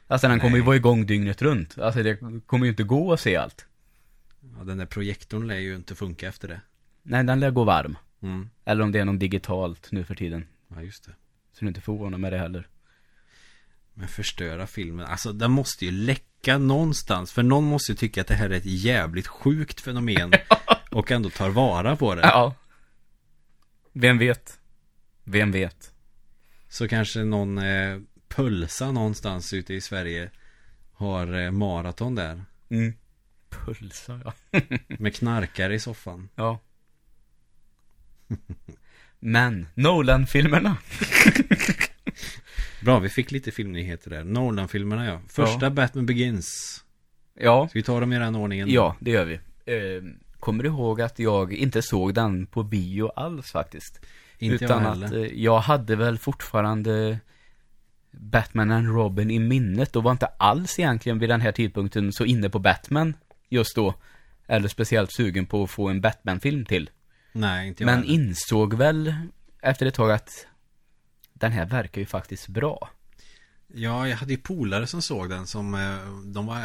Alltså den kommer ju Nej. vara igång dygnet runt. Alltså det kommer ju inte gå att se allt. Ja, den där projektorn lär ju inte funka efter det. Nej, den lär gå varm. Mm. Eller om det är något digitalt nu för tiden. Ja, just det. Så du inte förvånar med det heller. Men förstöra filmen, alltså den måste ju läcka någonstans. För någon måste ju tycka att det här är ett jävligt sjukt fenomen. och ändå tar vara på det. Ja. Vem vet? Vem vet? Så kanske någon eh, pulsa någonstans ute i Sverige har eh, maraton där. Mm. Pulsa, ja. Med knarkare i soffan. Ja. Men, Nolan-filmerna. Bra, vi fick lite filmnyheter där. Nolan-filmerna ja. Första Ja. Batman Begins. Ja, Ska vi ta dem i den ordningen? ja, det gör vi. Eh, kommer du ihåg att jag inte såg den på bio alls faktiskt? Inte Utan jag att heller. eh, jag hade väl fortfarande Batman and Robin i minnet och var inte alls egentligen vid den här tidpunkten så inne på Batman just då. Eller speciellt sugen på att få en Batman-film till. Nej, inte jag Men heller. insåg väl efter ett tag att den här verkar ju faktiskt bra. Ja, jag hade ju polare som såg den som eh, De var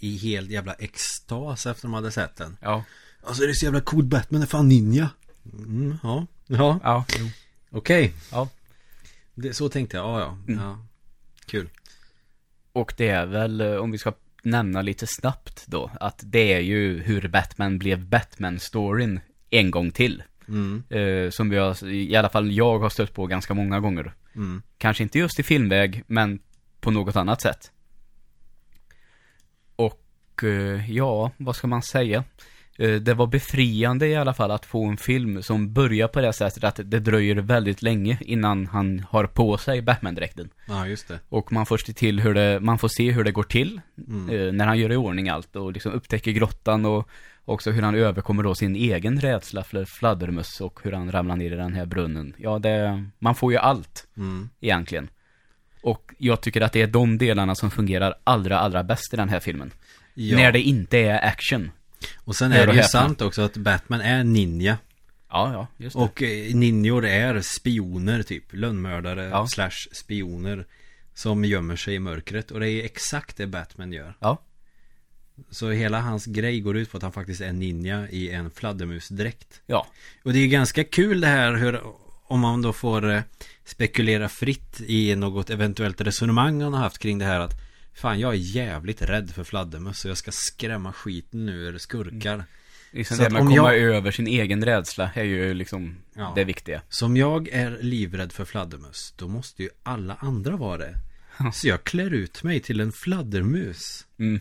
i helt jävla extas efter de hade sett den Ja. Alltså det är så jävla cool Batman är fan ninja mm, Ja, ja, Ja. Okej Ja. det, Så tänkte jag, ja ja, Mm. ja. Kul Och det är väl, eh, om vi ska nämna lite snabbt då, att det är ju hur Batman blev Batman-storyn en gång till. Mm, Eh, som vi har, i alla fall jag har stött på ganska många gånger. mm. Kanske inte just i filmväg, men på något annat sätt. Och eh, ja, vad ska man säga? Eh, Det var befriande i alla fall att få en film som börjar på det sättet att det dröjer väldigt länge innan han har på sig Batman-dräkten. Ja, just det. Och man får se till hur det, man får se hur det går till Mm. när han gör i ordning allt och liksom upptäcker grottan och också hur han överkommer då sin egen rädsla för fladdermöss och hur han ramlar ner i den här brunnen. Ja, det, man får ju allt Mm. egentligen. Och jag tycker att det är de delarna som fungerar allra, allra bäst i den här filmen. Ja. När det inte är action. Och sen är det ju sant också att Batman är ninja. Ja, ja, just det. Och eh, ninjor är spioner typ. Lönnmördare Ja. slash spioner. Som gömmer sig i mörkret. Och det är exakt det Batman gör. Ja, Så hela hans grej går ut på att han faktiskt är ninja i en fladdermusdräkt. ja, Och det är ju ganska kul det här hur om man då får eh, spekulera fritt i något eventuellt resonemang han har haft kring det här att Fan jag är jävligt rädd för fladdermöss och jag ska skrämma skiten ur skurkar. liksom Så det att med att om komma jag- över sin egen rädsla är ju liksom Ja. det viktiga. Som jag är livrädd för fladdermöss Då måste ju alla andra vara det Så jag klär ut mig till en fladdermus Mm.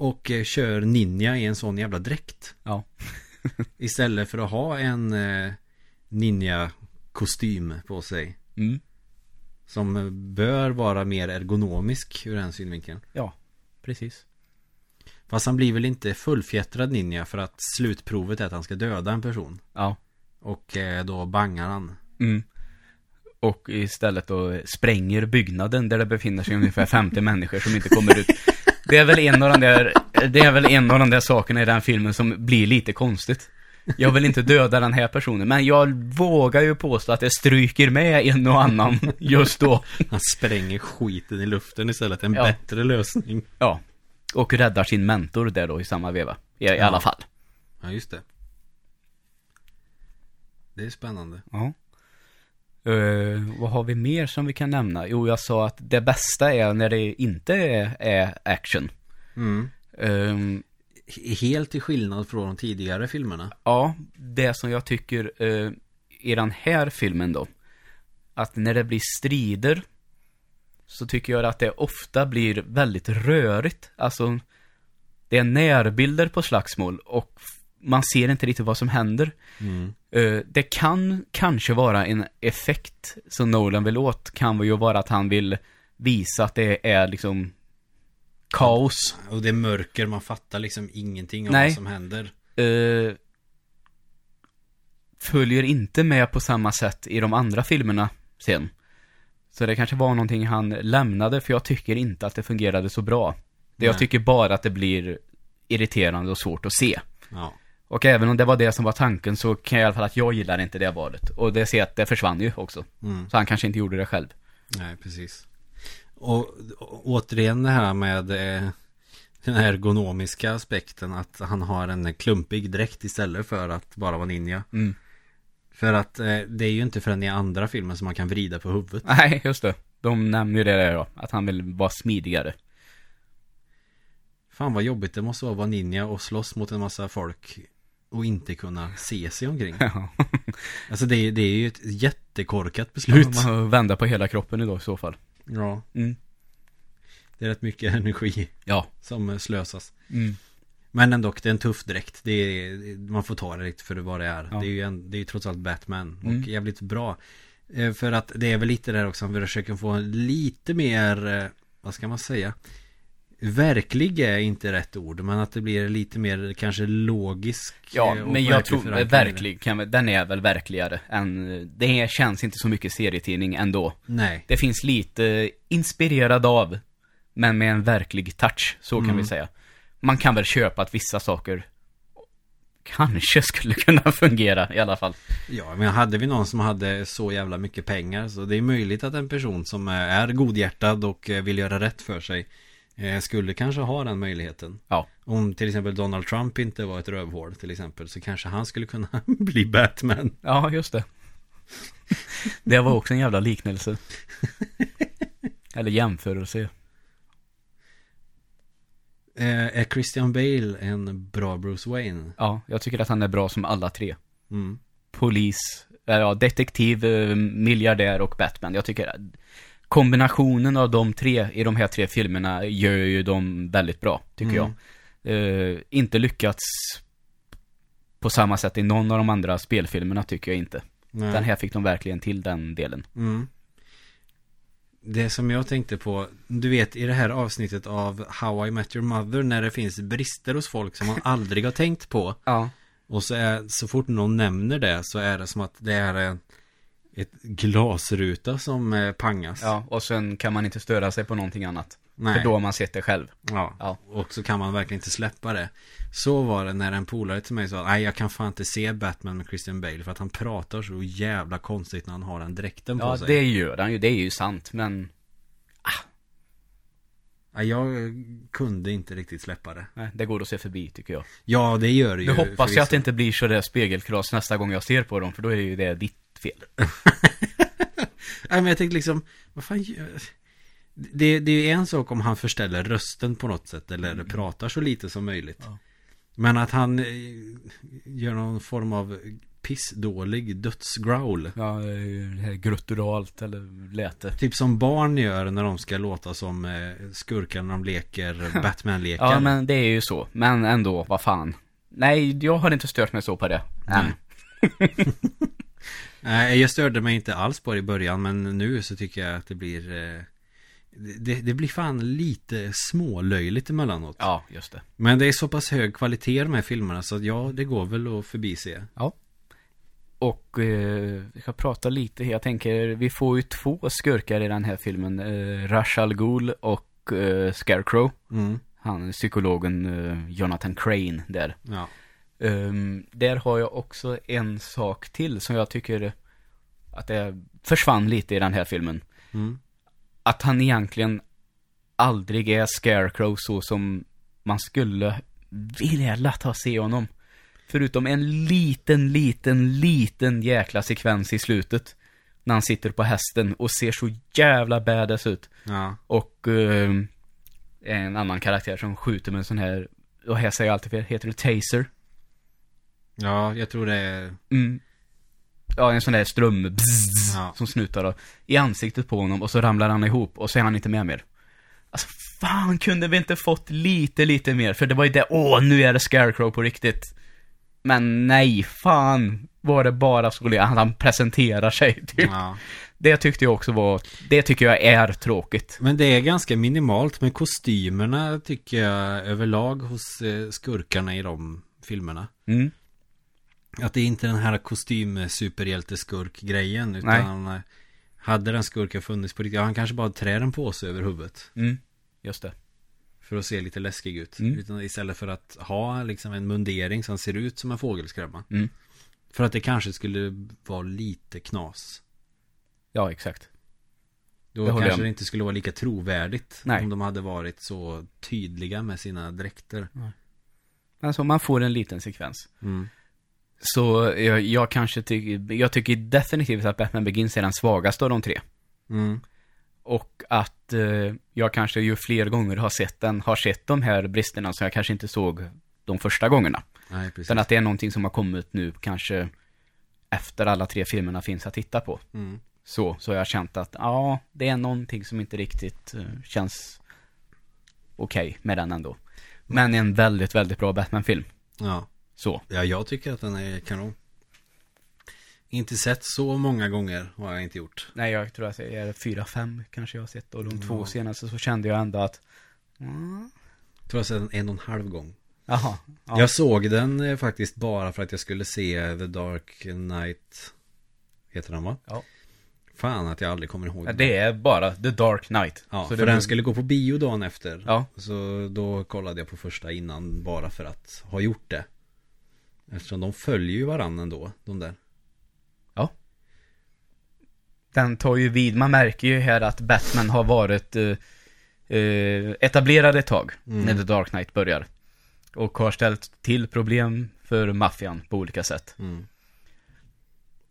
Och eh, kör ninja i en sån jävla dräkt Ja. Istället för att ha en eh, ninja-kostym på sig Mm. Som eh, bör vara mer ergonomisk ur den synvinkeln Ja, precis. Fast han blir väl inte fullfjättrad ninja för att slutprovet är att han ska döda en person Ja. Och eh, då bangar han Mm. Och istället då spränger byggnaden där det befinner sig ungefär 50 människor som inte kommer ut. Det är väl en av de där, det är väl en av de där sakerna i den filmen som blir lite konstigt. Jag vill inte döda den här personen, men jag vågar ju påstå att det stryker med en och annan just då. Han spränger skiten i luften istället En Ja. bättre lösning Ja. Och räddar sin mentor där då i samma veva. I, Ja. alla fall. Ja just det Det är spännande Ja. Eh, vad har vi mer som vi kan nämna? Jo, jag sa att det bästa är när det inte är, är action. mm. Ehm, Helt till skillnad från de tidigare filmerna ja, det som jag tycker eh, i den här filmen då. Att när det blir strider så tycker jag att det ofta blir väldigt rörigt. Alltså, det är närbilder på slagsmål och man ser inte riktigt vad som händer. mm. Eh, det kan kanske vara en effekt som Nolan vill åt, kan ju vara att han vill visa att det är liksom kaos. Och det är mörker, man fattar liksom ingenting av Nej. vad som händer Eh, följer inte med på samma sätt i de andra filmerna sen. Så det kanske var någonting han lämnade, för jag tycker inte att det fungerade så bra. Det jag tycker bara att det blir irriterande och svårt att se. Ja Och även om det var det som var tanken så kan jag i alla fall att jag gillar inte det valet. Och det ser jag att det försvann ju också. mm. Så han kanske inte gjorde det själv. Nej precis Och återigen det här med eh, Den här ergonomiska aspekten Att han har en klumpig dräkt istället för att bara vara ninja Mm. För att eh, det är ju inte förrän i andra filmen som man kan vrida på huvudet Nej, just det. De nämner ju det där då. Att han vill vara smidigare. Fan vad jobbigt det måste vara att vara ninja och slåss mot en massa folk Och inte kunna se sig omkring Ja. Alltså det är, det är ju ett jättekorkat beslut Man får vända på hela kroppen idag i så fall. Ja Mm. Det är rätt mycket energi Ja. som slösas Mm. Men ändå, det är en tuff dräkt det är, Man får ta det riktigt för vad det är Ja. Det är ju en, det är trots allt Batman Och Mm. jävligt bra Eh, För att det är väl lite där också Han försöker få lite mer eh, Vad ska man säga Verklig är inte rätt ord Men att det blir lite mer kanske logisk Ja, eh, men jag tror verklig, kan, den är väl verkligare än, det känns inte så mycket serietidning ändå. Nej Det finns lite inspirerad av, men med en verklig touch, så kan Mm. vi säga. Man kan väl köpa att vissa saker kanske skulle kunna fungera i alla fall. Ja, men hade vi någon som hade så jävla mycket pengar så det är möjligt att en person som är godhjärtad och eh, vill göra rätt för sig skulle kanske ha den möjligheten. Ja. Om till exempel Donald Trump inte var ett rövhål till exempel så kanske han skulle kunna bli Batman. Ja, just det. Det var också en jävla liknelse. Eller jämförelse. Eh, är Christian Bale en bra Bruce Wayne? Ja, jag tycker att han är bra som alla tre. Mm. Polis, eh, ja, detektiv, eh, miljardär och Batman. Jag tycker kombinationen av de tre i de här tre filmerna gör ju dem väldigt bra, tycker Mm. jag. Eh, inte lyckats på samma sätt i någon av de andra spelfilmerna tycker jag inte. Nej. Den här fick de verkligen till den delen. Mm. Det som jag tänkte på, du vet i det här avsnittet av How I Met Your Mother när det finns brister hos folk som man aldrig har tänkt på. Ja. Och så, är, så fort någon nämner det så är det som att det är en, ett glasruta som eh, pangas. Ja, och sen kan man inte störa sig på någonting annat. Nej. För då har man sett det själv. Ja. Ja. och så kan man verkligen inte släppa det. Så var det när en polare till mig sa nej jag kan fan inte se Batman med Christian Bale för att han pratar så jävla konstigt när han har den dräkten på Ja, sig. det gör han ju. Det är ju sant, men Ja, jag kunde inte riktigt släppa det. nej, det går att se förbi tycker jag. Ja, det gör det ju. Nu hoppas jag att det inte blir så där spegelkras nästa gång jag ser på dem, för då är ju det ditt fel. Nej, men jag tänkte liksom, vad fan gör... Det, det är ju en sak om han förställer rösten på något sätt eller pratar så lite som möjligt. Mm. Ja. Men att han eh, gör någon form av pissdålig dödsgrowl. Ja, det här grutturalt eller läte. Typ som barn gör när de ska låta som eh, skurkar när de leker Batman-lekar. Ja, men det är ju så. Men ändå, vad fan. Nej, jag har inte stört mig så på det. Nej. Nej, jag störde mig inte alls på det i början men nu så tycker jag att det blir eh, det, det blir fan lite smålöjligt emellanåt. Ja, just det. Men det är så pass hög kvalitet i de här filmerna så att ja, det går väl att förbise. Ja. Och eh, vi ska prata lite, jag tänker, vi får ju två skurkar i den här filmen. Eh, Ra's al Ghul och eh, Scarecrow. Mm. Han psykologen eh, Jonathan Crane där. Ja. Ehm, där har jag också en sak till som jag tycker att det försvann lite i den här filmen. Mm. Att han egentligen aldrig är Scarecrow så som man skulle vilja ta se honom. Förutom en liten, liten, liten jäkla sekvens i slutet. När han sitter på hästen och ser så jävla badass ut. Ja. Och ehm, en annan karaktär som skjuter med en sån här, och här säger jag alltid fel, heter det taser? Ja, jag tror det är... Mm. Ja, en sån där ström bzzz, Ja. som snutar då, i ansiktet på honom och så ramlar han ihop och så är han inte med mer. Alltså fan, kunde vi inte fått lite, lite mer? För det var ju det, åh, nu är det Scarecrow på riktigt. Men nej, fan var det bara att han presenterar sig. Typ. Ja. Det tyckte jag också var, det tycker jag är tråkigt. Men det är ganska minimalt med kostymerna tycker jag överlag hos eh, skurkarna i de filmerna. Mm. Att det är inte den här kostym superhjälte-skurk grejen utan eh, hade den skurken funnits på riktigt, ja, han kanske bara trär en påse över huvudet. Mm. Just det. För att se lite läskig ut. Mm. Utan istället för att ha liksom en mundering som ser ut som en fågelskrämma. Mm. För att det kanske skulle vara lite knas. Ja, exakt. Då Det kanske det inte skulle vara lika trovärdigt. Nej. Om de hade varit så tydliga med sina dräkter. Alltså man får en liten sekvens. Mm. Så jag, jag kanske tycker, jag tycker definitivt att Batman Begins är den svagaste av de tre. Mm. Och att eh, jag kanske ju fler gånger har sett den, har sett de här bristerna som jag kanske inte såg de första gångerna. Nej, precis. Utan att det är någonting som har kommit nu kanske efter alla tre filmerna finns att titta på. Mm. Så, så har jag känt att ja, det är någonting som inte riktigt eh, känns okej med den ändå. Men en väldigt, väldigt bra Batman-film. Ja. Så. ja, jag tycker att den är kanon. Inte sett så många gånger har jag inte gjort. Nej, jag tror att det är fyra, fem kanske jag har sett. Och de två Ja. senaste så kände jag ändå att mm, Jag tror jag sett den en och en halv gång. Jaha. Ja. Jag såg den eh, faktiskt bara för att jag skulle se The Dark Knight. Heter den va? Ja. Fan att jag aldrig kommer ihåg Ja, Det är bara The Dark Knight. Ja, Så för det den skulle gå på bio dagen efter. Ja. Så då kollade jag på första innan bara för att ha gjort det. Eftersom de följer ju varandra ändå, de där. Den tar ju vid, man märker ju här att Batman har varit eh, eh, etablerad ett tag Mm. när The Dark Knight börjar. Och har ställt till problem för maffian på olika sätt. Mm.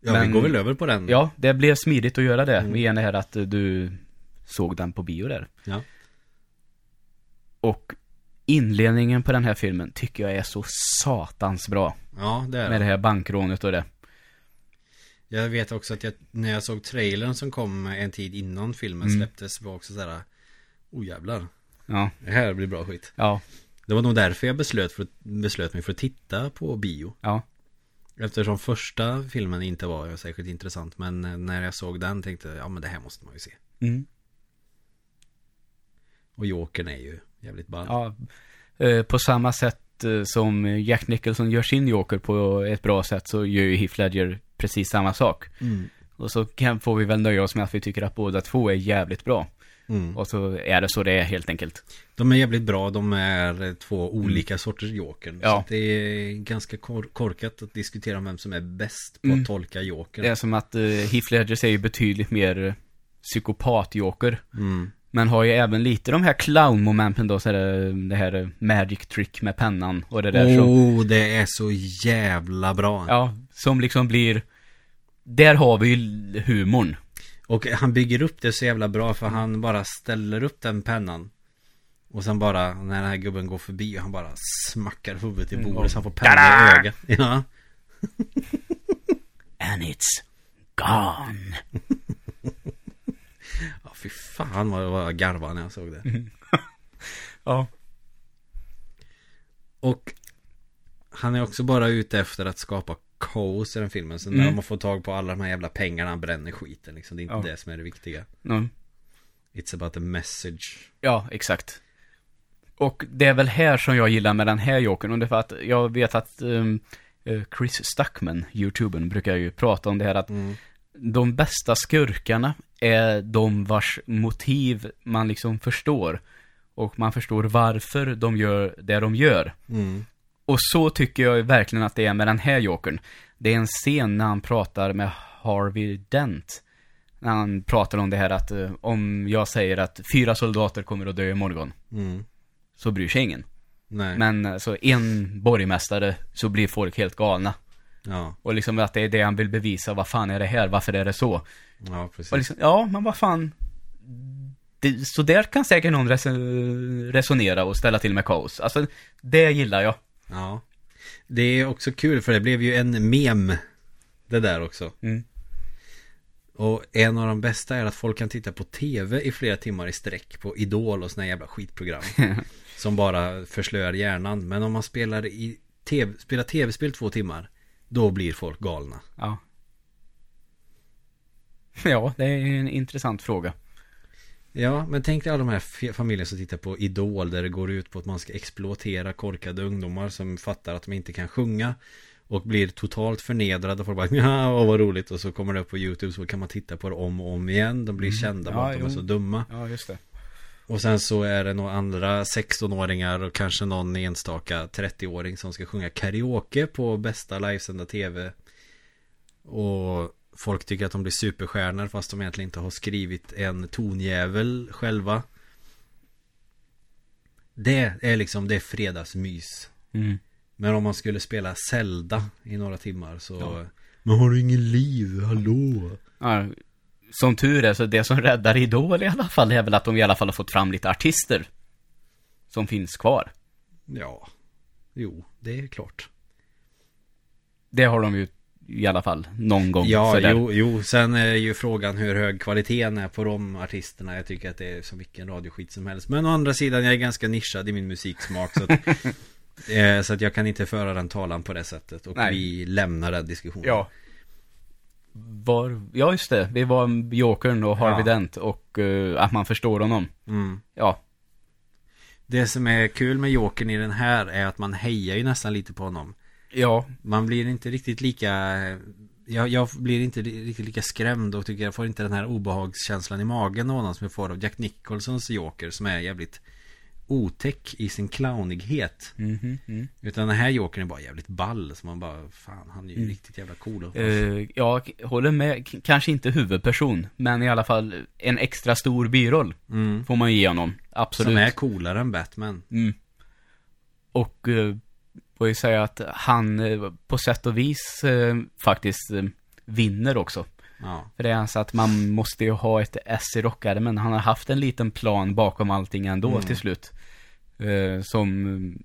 Ja, Men- vi går väl över på den. Ja, det blev smidigt att göra det. Mm. Med det här att du såg den på bio där. Ja. Och inledningen på den här filmen tycker jag är så satans bra. Ja, det är Med det. här bankrånet och det. Jag vet också att jag, när jag såg trailern som kom en tid innan filmen Mm. släpptes var också såhär Oh jävlar, Ja, det här blir bra skit. ja, Det var nog därför jag beslöt, för, beslöt mig för att titta på bio. ja. Eftersom första filmen inte var särskilt intressant. Men när jag såg den tänkte jag, ja men det här måste man ju se. Mm. Och Jokern är ju jävligt ball. Ja, eh, på samma sätt som Jack Nicholson gör sin Joker på ett bra sätt så gör ju Heath Ledger precis samma sak. Mm. Och så kan, får vi väl nöja oss med att vi tycker att båda två är jävligt bra. Mm. Och så är det så det är helt enkelt. De är jävligt bra, de är eh, två olika sorters Jokern. Mm. Ja. Så det är ganska kor- korkat att diskutera vem som är bäst på Mm. att tolka Jokern. Det är som att uh, Heath Ledger säger betydligt mer psykopat-Joker. Mm. Men har ju även lite de här clown-momenten då, så det, det här magic trick med pennan och det där som, Oh, det är så jävla bra. ja, som liksom blir, där har vi ju humorn. Och han bygger upp det så jävla bra för han bara ställer upp den pennan. Och sen bara när den här gubben går förbi och han bara smackar huvudet i Mm, bordet och- så han får pennan i ögat. Ja. And it's gone. fy fan vad vad jag garvade när jag såg det. Ja. Och han är också bara ute efter att skapa kaos i den filmen. Så Mm. när man får tag på alla de här jävla pengarna han bränner skiten liksom. Det är inte Ja. det som är det viktiga. Mm. It's about the message. Ja, exakt. Och det är väl här som jag gillar med den här jokern. Och det är för att jag vet att um, eh, Chris Stuckman, YouTubern, brukar ju prata om det här att Mm. De bästa skurkarna är de vars motiv man liksom förstår. Och man förstår varför de gör det de gör. Mm. Och så tycker jag verkligen att det är med den här jokern. Det är en scen när han pratar med Harvey Dent. När han pratar om det här att eh, om jag säger att fyra soldater kommer att dö imorgon. Mm. Så bryr sig ingen. Nej. Men eh, så en borgmästare så blir folk helt galna. Ja. Och liksom att det är det han vill bevisa. Vad fan är det här? Varför är det så? Ja, precis. Och liksom, ja, men vad fan. Det, så där kan säkert någon res- resonera och ställa till med kaos. Alltså, det gillar jag. Ja. Det är också kul för det blev ju en mem. Det där också. Mm. Och en av de bästa är att folk kan titta på tv i flera timmar i sträck på Idol och såna jävla skitprogram. som bara förslöar hjärnan. Men om man spelar i TV, spelar tv-spel två timmar. Då blir folk galna. Ja. Ja, det är en intressant fråga. Ja, men tänk dig alla de här familjerna som tittar på Idol där det går ut på att man ska exploatera korkade ungdomar som fattar att de inte kan sjunga och blir totalt förnedrade. Folk bara ja, vad roligt och så kommer det upp på YouTube så kan man titta på det om och om igen. De blir kända Mm. Ja, att de är jo. så dumma. Ja, just det. Och sen så är det några andra 16-åringar och kanske någon enstaka 30-åring som ska sjunga karaoke på bästa livesända tv. Och folk tycker att de blir superstjärnor fast de egentligen inte har skrivit en tonjävel själva. Det är liksom, det är fredagsmys. Mm. Men om man skulle spela Zelda i några timmar så... Ja. Men har du ingen liv? Hallå? Ja, som tur är så det som räddar Idol i alla fall är väl att de i alla fall har fått fram lite artister. Som finns kvar. Ja. Jo, det är klart. Det har de ju i alla fall någon gång. Ja, sådär. jo, jo, sen är ju frågan hur hög kvaliteten är på de artisterna. Jag tycker att det är som vilken radioskit som helst. Men å andra sidan, jag är ganska nischad i min musiksmak. Så att, eh, så att jag kan inte föra den talan på det sättet. Och Nej. vi lämnar den diskussionen. Ja. Var, ja just det, det var Jokern och Harvey Ja. Dent och eh, att man förstår honom. Mm. Ja, Det som är kul med Jokern i den här är att man hejar ju nästan lite på honom. ja, Man blir inte riktigt lika jag, jag blir inte ri- riktigt lika skrämd och tycker jag får inte den här obehagskänslan i magen av honom som jag får av Jack Nicholsons Joker som är jävligt otäck i sin clownighet. mhm, mm. Utan den här Jokern är bara jävligt ball så man bara fan han är ju Mm. riktigt jävla cool. Eh, jag håller med, K- kanske inte huvudperson, men i alla fall en extra stor biroll mm. får man ju ge honom. Absolut. Som är coolare än Batman. Mm. Och eh, får ju säga att han eh, på sätt och vis eh, faktiskt vinner också. Ja. För det är alltså att man måste ju ha ett S i rockärmen. Han har haft en liten plan bakom allting ändå Mm. till slut. Eh, som eh,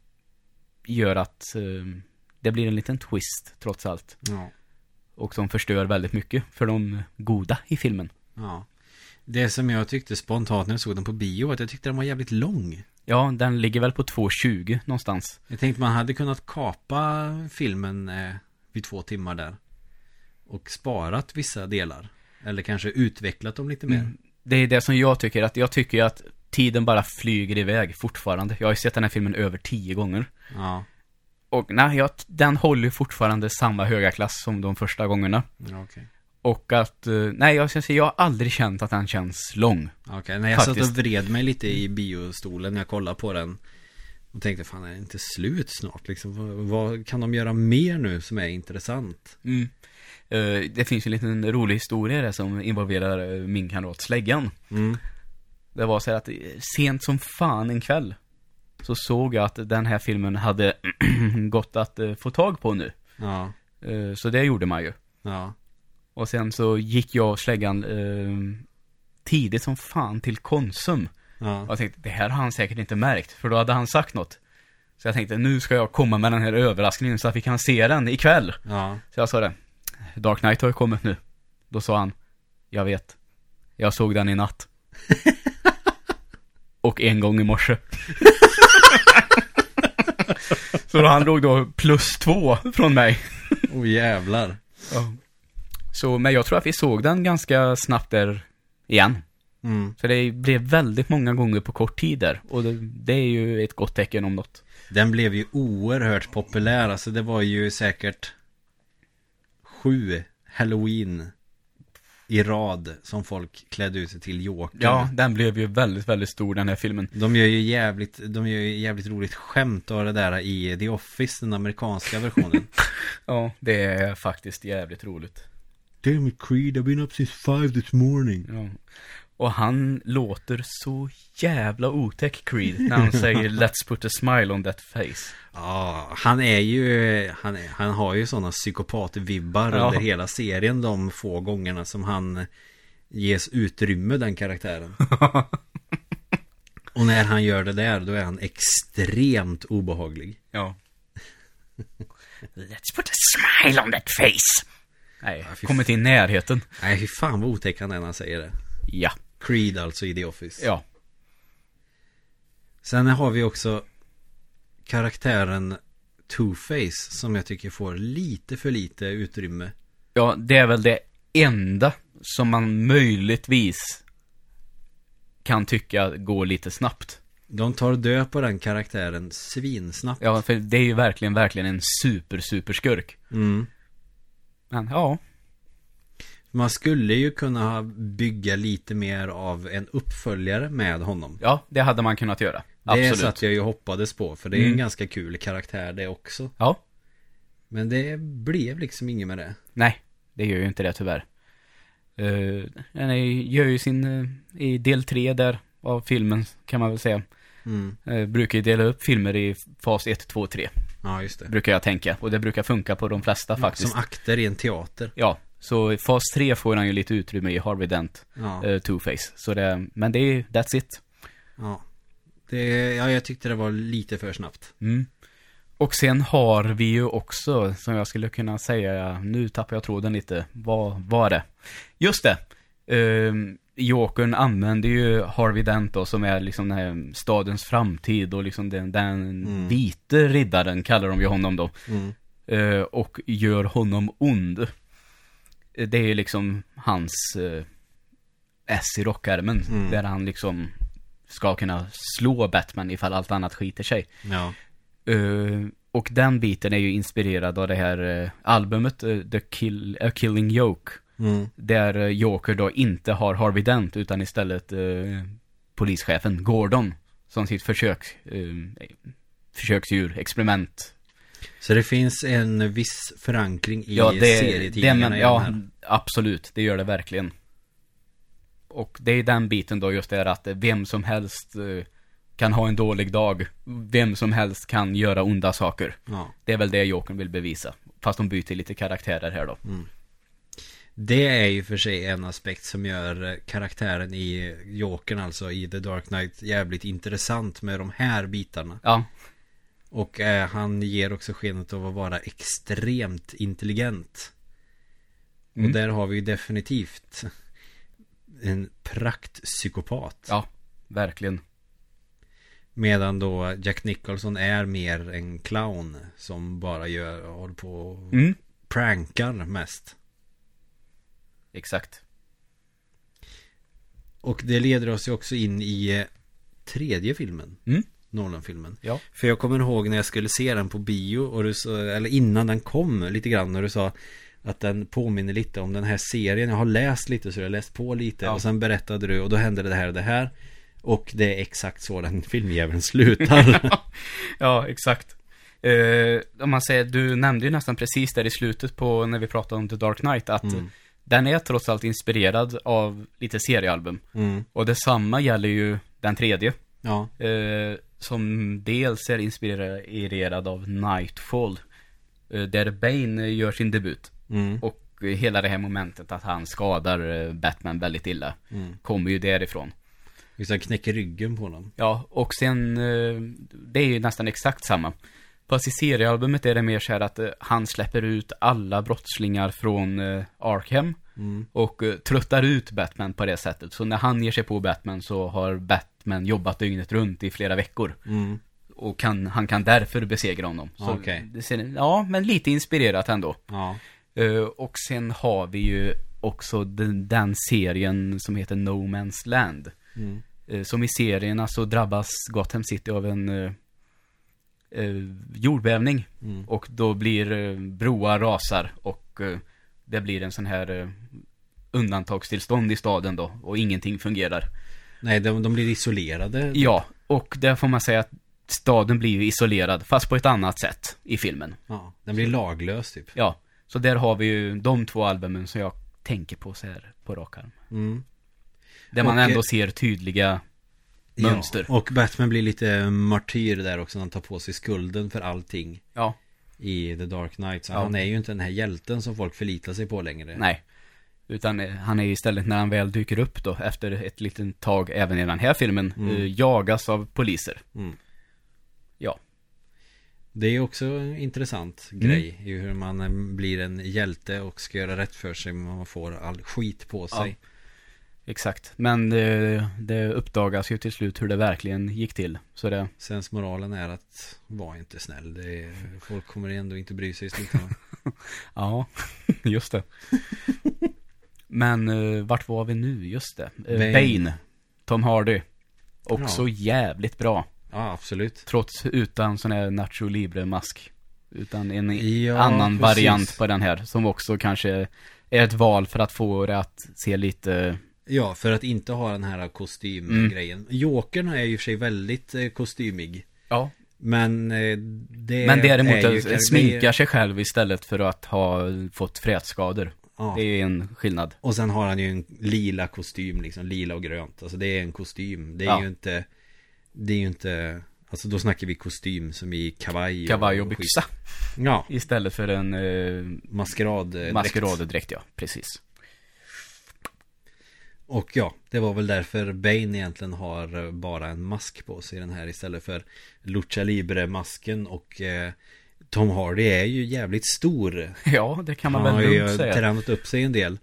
gör att eh, det blir en liten twist trots allt. Ja. Och som förstör väldigt mycket för de goda i filmen. Ja. Det som jag tyckte spontant när jag såg den på bio var att jag tyckte den var jävligt lång. Ja, den ligger väl på 2.20 någonstans. Jag tänkte man hade kunnat kapa filmen eh, vid två timmar där. Och sparat vissa delar. Eller kanske utvecklat dem lite mer. Mm. Det är det som jag tycker, att jag tycker att tiden bara flyger iväg fortfarande. Jag har ju sett den här filmen över tio gånger. Ja, Och nej, jag, den håller fortfarande samma höga klass som de första gångerna. ja okej. Och att, eh, nej jag ska säga, jag har aldrig känt att den känns lång. Okej, när jag satt Faktiskt. och vred mig lite i biostolen när jag kollade på den. Och tänkte, fan är det inte slut snart liksom? Vad, vad kan de göra mer nu som är intressant? Mm. Eh, det finns ju en liten rolig historia där som involverar eh, min kamrat Släggan. Mm. Det var så här att eh, sent som fan en kväll så såg jag att den här filmen hade gått att eh, få tag på nu. Ja, Eh, så det gjorde man ju. ja, Och sen så gick jag och Släggan eh, tidigt som fan till Konsum. ja. Och jag tänkte, det här har han säkert inte märkt, för då hade han sagt något. Så jag tänkte, nu ska jag komma med den här överraskningen så att vi kan se den ikväll. ja. Så jag sa det, Dark Knight har ju kommit nu. Då sa han, jag vet. Jag såg den i natt. Och en gång i morse. så då han låg då plus två från mig. Oh jävlar. Så, men jag tror att vi såg den ganska snabbt där igen. Mm. Så det blev väldigt många gånger på kort tid där. Och det, det är ju ett gott tecken om något. Den blev ju oerhört populär. Alltså det var ju säkert sju Halloween i rad som folk klädde ut sig till Jokern. Ja, den blev ju väldigt, väldigt stor den här filmen. De gör ju jävligt, de gör ju jävligt roligt skämt av det där i The Office, den amerikanska versionen. Ja, det är faktiskt jävligt roligt. Damn it Creed, I've been up since five this morning. Ja. Och han låter så jävla otäck Creed när han säger Let's put a smile on that face. Ja, han är ju, han, är, han har ju sådana psykopatvibbar Ja. under hela serien de få gångerna som han ges utrymme den karaktären. Och när han gör det där, då är han extremt obehaglig. Ja. Let's put a smile on that face. Nej, Ja, kommit i närheten. Nej, fy fan vad otäck han är när han säger det. Ja. Creed alltså i The Office. Ja. Sen har vi också karaktären Two-Face som jag tycker får lite för lite utrymme. Ja, det är väl det enda som man möjligtvis kan tycka går lite snabbt. De tar död på den karaktären svinsnabbt. Ja, för det är ju verkligen, verkligen en super, super skurk. Mm. Men ja, Man skulle ju kunna bygga lite mer av en uppföljare med honom. ja, det hade man kunnat göra. Det Absolut. satt jag ju hoppades på, för det är en Mm. ganska kul karaktär det också. Ja, Men det blev liksom inget med det. nej, det gör ju inte det tyvärr. Uh, den är, gör ju sin, eh, i del tre där av filmen, kan man väl säga. Mm. Uh, brukar ju dela upp filmer i fas 1, 2, 3. Ja, just det. Brukar jag tänka. Och det brukar funka på de flesta faktiskt. Som akter i en teater. Ja, så i fas 3 får han ju lite utrymme i Harvey Dent, Ja, eh, Two-Face. Så det, men det är, that's it. ja. Det, ja, jag tyckte det var lite för snabbt. Mm. Och sen har vi ju också, som jag skulle kunna säga, nu tappar jag tråden lite, vad var det? Just det! Uh, Jokern använder ju Harvey Dent då, som är liksom den här stadens framtid och liksom den, den Mm. vite riddaren kallar de ju honom då. Mm. Eh, och gör honom ond. Eh, Det är ju liksom hans uh, S i rockärmen. Mm. Där han liksom ska kunna slå Batman ifall allt annat skiter sig. Ja. Eh, och den biten är ju inspirerad av det här eh, albumet, eh, The Kill, A Killing Joke. Mm. Där eh, Joker då inte har Harvey Dent utan istället uh, polischefen Gordon. Som sitt försök, uh, försöksdjur, experiment. Så det finns en viss förankring i Ja, det, serietidningarna ja, den här. absolut, det gör det verkligen. Och det är den biten då just det här att vem som helst eh, kan ha en dålig dag. Vem som helst kan göra onda saker. Ja. Det är väl det Jokern vill bevisa. Fast de byter lite karaktärer här då. Det är ju för sig en aspekt som gör eh, karaktären i Jokern, alltså i The Dark Knight, jävligt intressant med de här bitarna. Ja, Och eh, han ger också skenet av att vara extremt intelligent. Mm. Och där har vi ju definitivt en praktpsykopat. ja, verkligen. Medan då Jack Nicholson är mer en clown som bara gör, håller på och Mm. prankar mest. Exakt. Och det leder oss ju också in i eh, tredje filmen. Mm. Nolan-filmen. Ja. För jag kommer ihåg när jag skulle se den på bio och du sa, eller innan den kom lite grann när du sa att den påminner lite om den här serien. Jag har läst lite så jag har läst på lite Ja. och sen berättade du och då hände det här och det här. Och det är exakt så den filmjäveln slutar. Ja, exakt. Eh, om man säger, du nämnde ju nästan precis där i slutet på när vi pratade om The Dark Knight att Mm. den är trots allt inspirerad av lite seriealbum. Mm. Och detsamma gäller ju den tredje. Ja. Eh, som dels är inspirerad av Nightfall. Eh, där Bane gör sin debut. Mm. Och eh, hela det här momentet att han skadar eh, Batman väldigt illa. Mm. Kommer ju därifrån. Det, knäcker ryggen på dem. Ja, och sen, eh, det är ju nästan exakt samma. Fast i seriealbumet är det mer så här att eh, han släpper ut alla brottslingar från eh, Arkham. Mm. Och eh, tröttar ut Batman på det sättet. Så när han ger sig på Batman så har Batman jobbat dygnet runt i flera veckor. Mm. Och kan, han kan därför besegra honom. Så Okej. det ja, men lite inspirerat ändå. Ja. Eh, och sen har vi ju också den, den serien som heter No Man's Land. Mm. Eh, som i serierna så drabbas Gotham City av en jordbävning. Mm. Och då blir broar rasar och det blir en sån här eh, undantagstillstånd i staden då. Och ingenting fungerar. Nej, de, de blir isolerade. Ja, och där får man säga att staden blir ju isolerad, fast på ett annat sätt i filmen. Ja, den blir laglös typ. Ja, så där har vi ju de två albumen som jag tänker på så här på rak arm. Mm. Där man Och, ändå eh, ser tydliga mönster. Ja, och Batman blir lite martyr där också när han tar på sig skulden för allting Ja, i The Dark Knight. Så Ja. han är ju inte den här hjälten som folk förlitar sig på längre. nej. Utan eh, han är istället när han väl dyker upp då, efter ett litet tag, även i den här filmen, Mm. eh, jagas av poliser. Mm. Ja. Det är också en intressant Mm. grej i hur man eh, blir en hjälte och ska göra rätt för sig men man får all skit på sig. Exakt. Men det, det uppdagas ju till slut hur det verkligen gick till. Så det, Sensmoralen är att var inte snäll. Det är, folk kommer ändå inte bry sig i slutändan. ja, just det. Men eh, vart var vi nu? Just det. Eh, Bane. Bane. Tom Hardy. Också Ja. jävligt bra. Ja, absolut. Trots utan sån här Nacho Libre-mask. Utan en Ja, annan precis. variant på den här. Som också kanske är ett val för att få det att se lite... Ja, för att inte ha den här Mm. kostymgrejen. Jokern är ju och för sig väldigt eh, kostymig. Ja. Men eh, det Men däremot är ju att sminka sig själv istället för att ha fått frätskador. Ja. Det är en skillnad. Och sen har han ju en lila kostym liksom, lila och grönt. Alltså det är en kostym. Det är Ja. ju inte Det är ju inte Alltså då snackar vi kostym som i kavaj Kavaj och skit. byxa. Ja, Istället för en eh, maskerad eh, maskeraddräkt, ja. Precis. Och ja, det var väl därför Bane egentligen har eh, bara en mask på sig i den här istället för Lucha Libre-masken och eh, Tom Hardy är ju jävligt stor. Ja, det kan man han har väl ju lugnt säga. tränat upp sig en del.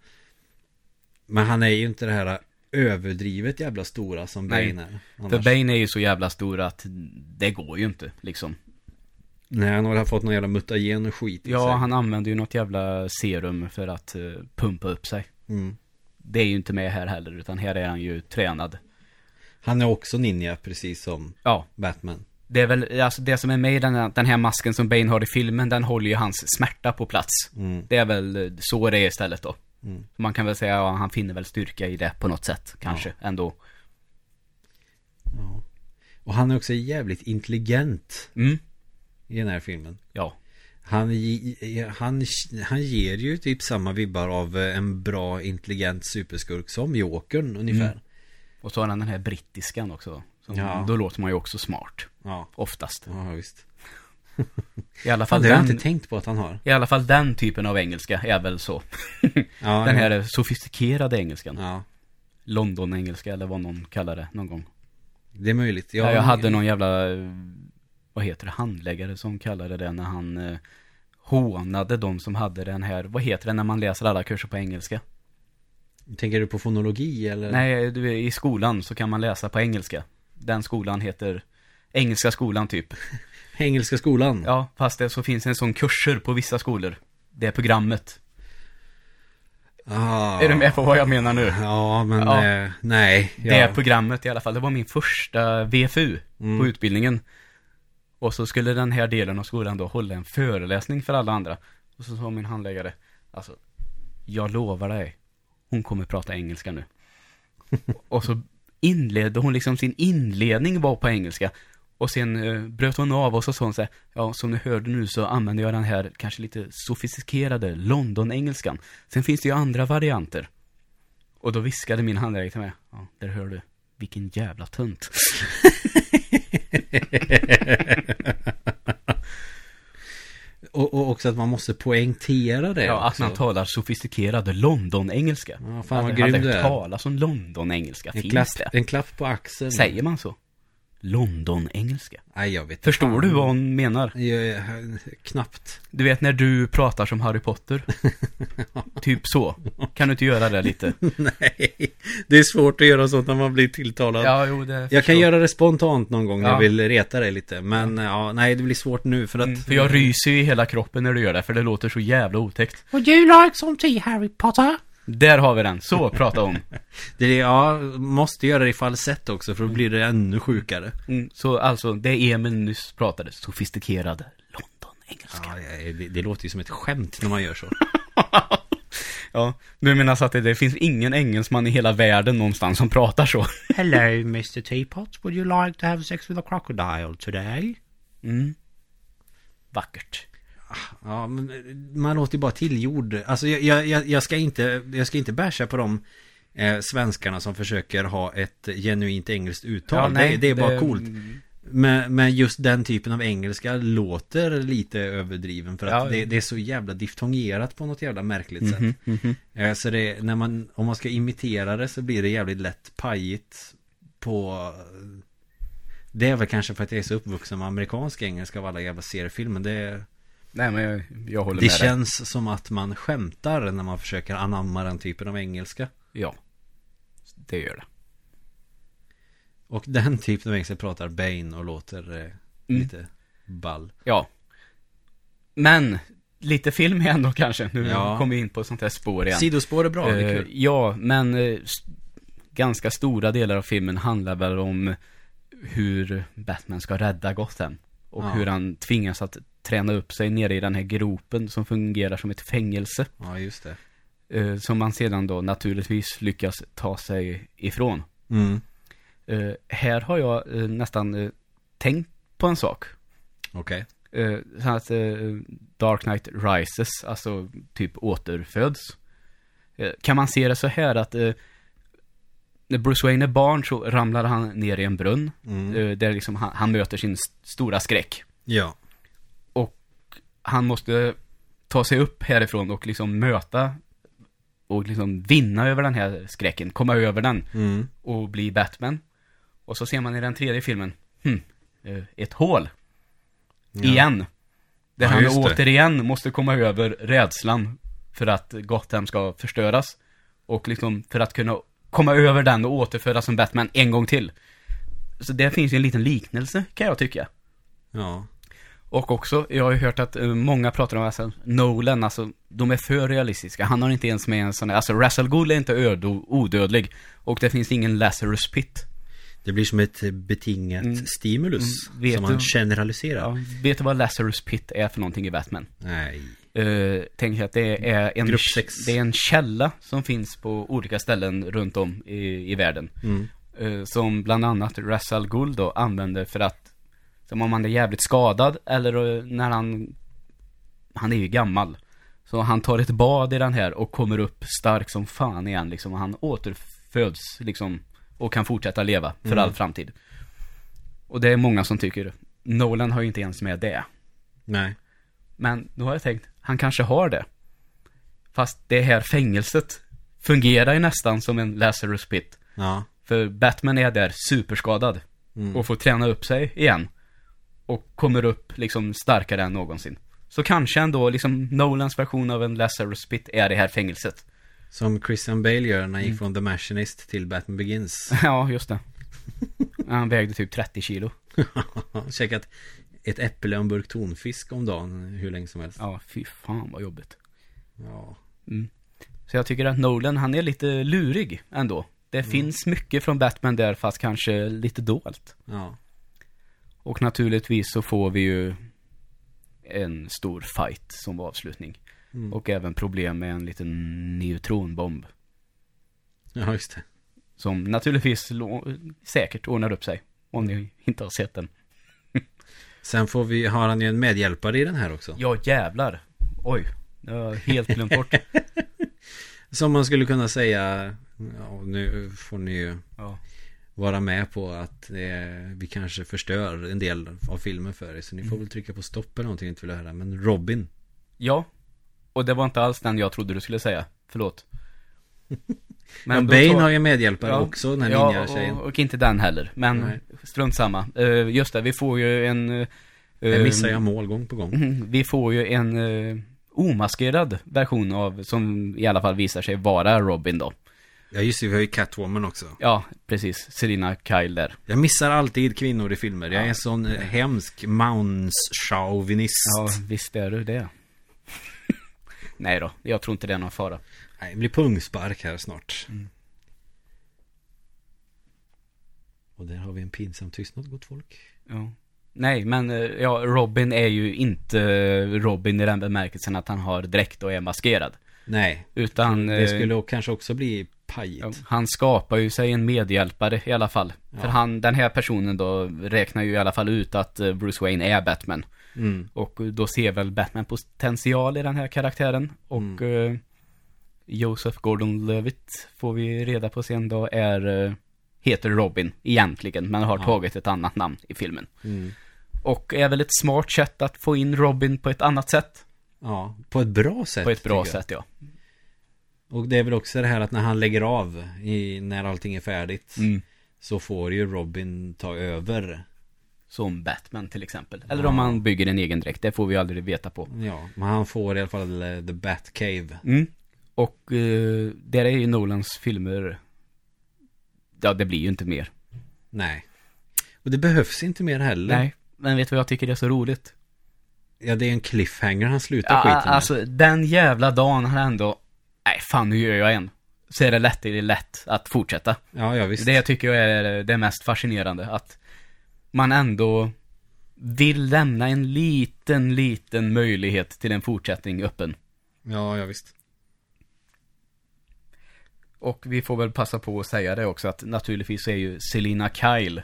Men han är ju inte det här överdrivet jävla stora som Nej, Bane är. För Annars. Bane är ju så jävla stor att det går ju inte, liksom. Nej, han har fått någon jävla mutagen och skit i Ja, sig. han använder ju något jävla serum för att eh, pumpa upp sig. Mm. Det är ju inte med här heller, utan här är han ju tränad. Han är också ninja, precis som Ja, Batman. det är väl, alltså det som är med i den här, den här masken som Bane har i filmen, den håller ju hans smärta på plats. Mm. Det är väl eh, så det är istället då. Mm. Man kan väl säga, ja, han finner väl styrka i det på något sätt, kanske, ändå. Ja. Och han är också jävligt intelligent Mm, i den här filmen. ja. Han, han, han ger ju typ samma vibbar av eh, en bra intelligent superskurk som Jokern ungefär. Mm. Och så har han den här brittiskan också. Ja. Då låter man ju också smart, Ja, oftast. ja visst. I alla fall det har jag den, inte tänkt på att han har. i alla fall den typen av engelska är väl så. Ja, Den ja. här sofistikerade engelskan. Ja, London-engelska eller vad någon kallar det någon gång. det är möjligt. Ja, jag hade någon jävla, eh, vad heter det, handläggare som kallade det när han eh, hånade de som hade den här, vad heter det när man läser alla kurser på engelska? Tänker du på fonologi eller? Nej, du, i skolan så kan man läsa på engelska. Den skolan heter Engelska skolan typ. Engelska skolan? Ja, fast det så finns en sån kurser på vissa skolor. det programmet. Ah. Är du med på vad jag menar nu? Ja, men Ja. eh, nej. Det Ja. programmet i alla fall, det var min första VFU Mm. på utbildningen. Och så skulle den här delen av skolan då hålla en föreläsning för alla andra. Och så sa min handläggare, alltså, jag lovar dig, hon kommer prata engelska nu. och så inledde hon liksom sin inledning var på engelska. Och sen eh, bröt hon av och så sa hon så här, ja som ni hörde nu så använder jag den här kanske lite sofistikerade London-engelskan. Sen finns det ju andra varianter. Och då viskade min handläggare till mig, ja, där hör du, vilken jävla tönt. Och, och också att man måste poängtera det Ja, att också. man talar sofistikerad London-engelska. Ja, fan vad Att- grym att du är. talas om London-engelska, En finns klapp, det? en klapp på axeln. Säger man så? London-engelska. Nej, jag vet Förstår fan. du vad hon menar? Jag, jag, knappt. Du vet när du pratar som Harry Potter? typ så. Kan du inte göra det lite? Nej, det är svårt att göra sånt när man blir tilltalad. Ja, jo, det Jag kan göra det spontant någon gång när Ja. jag vill reta dig lite. Men ja. nej, det blir svårt nu för att... Mm, För jag ryser ju i hela kroppen när du gör det, för det låter så jävla otäckt. Would you like some tea, Harry Potter? Där har vi den, så prata om. Det är, ja, måste göra det i falsett också för då blir det ännu sjukare. Mm, så alltså, det Emil nyss pratade, sofistikerad London-engelska. Ja, det, det låter ju som ett skämt när man gör så. Ja, du menar så att det, det finns ingen engelsman i hela världen någonstans som pratar så? Hello, Mr. Teapot. Would you like to have sex with a crocodile today? Mm. Vackert. Ja, men man låter ju bara tillgjord. Alltså jag, jag, jag- ska inte, jag ska inte basha på de eh, svenskarna som försöker ha ett genuint engelskt uttal. det, det är bara coolt. Men, men just den typen av engelska låter lite överdriven för att Ja. det, det är så jävla diftongerat på något jävla märkligt sätt. Mhm, mhm. Eh, Så det, när man, om man ska imitera det så blir det jävligt lätt pajigt på Det är väl kanske för att jag är så uppvuxen med amerikansk engelska av alla jävla seriefilmer. Det, Nej men jag, jag håller det med dig. känns som att man skämtar när man försöker anamma den typen av engelska. Ja. Det gör det. Och den typen av engelska pratar Bane och låter eh, Mm. lite ball. Ja. Men, lite film igen då kanske. Nu Ja. kommer vi in på sånt här spår igen. Sidospår är bra, det är Eh, kul. ja, men s- ganska stora delar av filmen handlar väl om hur Batman ska rädda Gotham. Och Ja. hur han tvingas att träna upp sig nere i den här gropen som fungerar som ett fängelse. Ja, just det. Eh, som man sedan då naturligtvis lyckas ta sig ifrån. Mm. Eh, här har jag eh, nästan tänkt på en sak. Okej. Eh, så att Dark Knight Rises, alltså typ återföds. Kan man se det så här att när Bruce Wayne är barn så ramlar han ner i en brunn. Mm. Där liksom han, han möter sin st- stora skräck. Ja. Han måste ta sig upp härifrån och liksom möta och liksom vinna över den här skräcken, komma över den Mm. och bli Batman. Och så ser man i den tredje filmen, hmm, eh, ett hål. Ja. Igen. Där Ja, han just det. återigen måste komma över rädslan för att Gotham ska förstöras. Och liksom för att kunna komma över den och återföras som Batman en gång till. Så det finns ju en liten liknelse kan jag tycka. Ja. Och också, jag har ju hört att eh, många pratar om alltså, Nolan, alltså de är för realistiska. Han har inte ens med en sån där, alltså Russell Gould är inte ödo, odödlig. Och det finns ingen Lazarus Pit. Det blir som ett betingat Mm. stimulus. Mm, vet som man du- generaliserar. Ja, vet du vad Lazarus Pit är för någonting i Batman? Nej. Uh, tänk att det är en, det är en källa som finns på olika ställen runt om i, i världen. Mm. Eh, som bland annat Russell Gould då använder för att, som om han är jävligt skadad eller eh, när han, han är ju gammal. Så han tar ett bad i den här och kommer upp stark som fan igen liksom. Han återföds liksom och kan fortsätta leva för Mm. all framtid. Och det är många som tycker, Nolan har ju inte ens med det. Nej. Men då har jag tänkt, han kanske har det. Fast det här fängelset fungerar ju nästan som en Lazarus Pit. Ja. För Batman är där superskadad. Mm. Och får träna upp sig igen. Och kommer upp liksom starkare än någonsin. Så kanske ändå liksom Nolans version av en Lazarus Pit är det här fängelset. Som Christian Bale gör när han Mm. gick från The Machinist till Batman Begins. ja, just det. Han vägde typ 30 kilo. Käkat ett äpple och en burk tonfisk om dagen hur länge som helst. Ja, fy fan vad jobbigt. Ja. Så jag tycker att Nolan, han är lite lurig ändå. Det finns mycket från Batman där, fast kanske lite dolt. Ja. Och naturligtvis så får vi ju en stor fight som avslutning. Mm. Och även problem med en liten neutronbomb. Ja, just det. Som naturligtvis säkert ordnar upp sig. Om ni inte har sett den. Sen får vi, har han ju en medhjälpare i den här också. Ja jävlar. Oj. Det har jag helt glömt bort. Som man skulle kunna säga, ja, nu får ni ju Ja. Vara med på att eh, vi kanske förstör en del av filmen för er. Så ni får väl trycka på stopp eller någonting inte vill höra. Men Robin. ja. Och det var inte alls den jag trodde du skulle säga. Förlåt. Men då Bane tar- har ju medhjälpare Ja, också, den här ja, ninja-tjejen. och, och inte den heller. Men Nej. strunt samma. Uh, just det, vi får ju en... Uh, Jag missar jag mål gång på gång. Mhm, Vi får ju en uh, omaskerad version av, som i alla fall visar sig vara Robin då. Ja just det, vi har ju Catwoman också. Ja, precis. Selina Kyle där. Jag missar alltid kvinnor i filmer. Jag är en sån eh, hemsk manschauvinist. Ja, visst är du det. Nej då, jag tror inte det är någon fara. Nej, det blir pungspark här snart. Mm. Och där har vi en pinsam tystnad, gott folk. Ja. Nej, men eh, ja, Robin är ju inte Robin i den bemärkelsen att han har dräkt och är maskerad. Nej, Utan... det eh, skulle kanske också bli pajigt. Ja, han skapar ju sig en medhjälpare i alla fall. För han, den här personen då räknar ju i alla fall ut att eh, Bruce Wayne är Batman. Mm. Och då ser väl Batman potential i den här karaktären. Och eh, Joseph Gordon-Levitt får vi reda på sen då är, eh, heter Robin egentligen, men har Ja. tagit ett annat namn i filmen. Mm. Och är väl ett smart sätt att få in Robin på ett annat sätt. Ja, på ett bra sätt. På ett bra sätt, ja. Och det är väl också det här att när han lägger av i, när allting är färdigt. Mm. Så får ju Robin ta över. Som Batman till exempel. Eller om man bygger en egen dräkt, det får vi aldrig veta på. Ja, men han får i alla fall eh, The Batcave. Mm. Och eh, där är ju Nolans filmer Ja, det blir ju inte mer Nej. Och det behövs inte mer heller. Nej, men vet du vad jag tycker är så roligt? Ja, det är en cliffhanger han slutar Ja, skiten med. alltså den jävla dagen han ändå Nej, fan nu gör jag en Så är det lätt, det är lätt att fortsätta Ja, ja visst. Det tycker jag är det mest fascinerande Att man ändå Vill lämna en liten, liten möjlighet till en fortsättning öppen Ja, ja visst. Och vi får väl passa på att säga det också att naturligtvis är ju Selina Kyle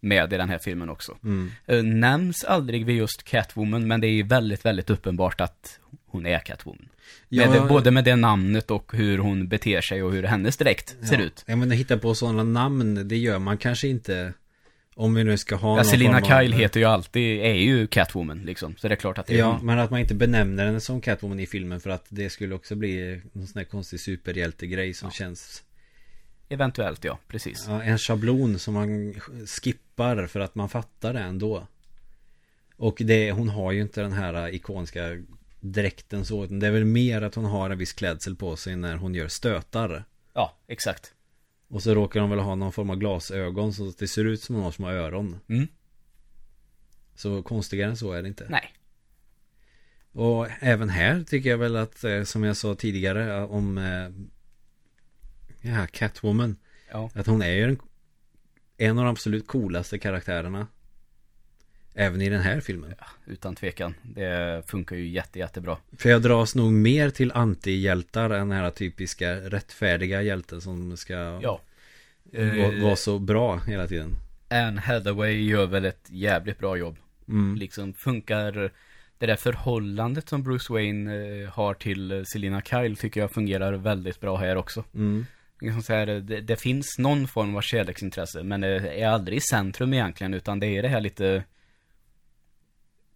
med i den här filmen också. Mm. Eh, Nämns aldrig vid just Catwoman, men det är väldigt, väldigt uppenbart att hon är Catwoman. Ja, med det, både med det namnet och hur hon beter sig och hur hennes dräkt ser ja. ut. Jag menar, hitta på sådana namn, det gör man kanske inte. Om vi nu ska ha Ja, Selina Kyle heter ju alltid, är ju Catwoman liksom. Så det är klart att det är Ja, hon. men att man inte benämner henne som Catwoman i filmen för att det skulle också bli någon sån här konstig superhjältegrej som känns Eventuellt ja, precis. ja, En schablon som man skippar för att man fattar det ändå Och det, hon har ju inte den här ikoniska dräkten så Det är väl mer att hon har en viss klädsel på sig när hon gör stötar Ja, exakt. Och så råkar hon väl ha någon form av glasögon så att det ser ut som hon har små öron Mm. Så konstigare än så är det inte Nej. Och även här tycker jag väl att, eh, som jag sa tidigare om eh, ja, Catwoman Ja. Att hon är ju en, en av de absolut coolaste karaktärerna Även i den här filmen Utan tvekan. Det funkar ju jätte, jättebra. För jag dras nog mer till antihjältar än den här typiska rättfärdiga hjälten som ska Ja. vara vara så bra hela tiden Anne Hathaway gör väl ett jävligt bra jobb. mm. Liksom funkar det där förhållandet som Bruce Wayne eh, har till eh, Selina Kyle tycker jag fungerar väldigt bra här också. Mm. Liksom så här, det, det finns någon form av kärleksintresse men det är aldrig i centrum egentligen utan det är det här lite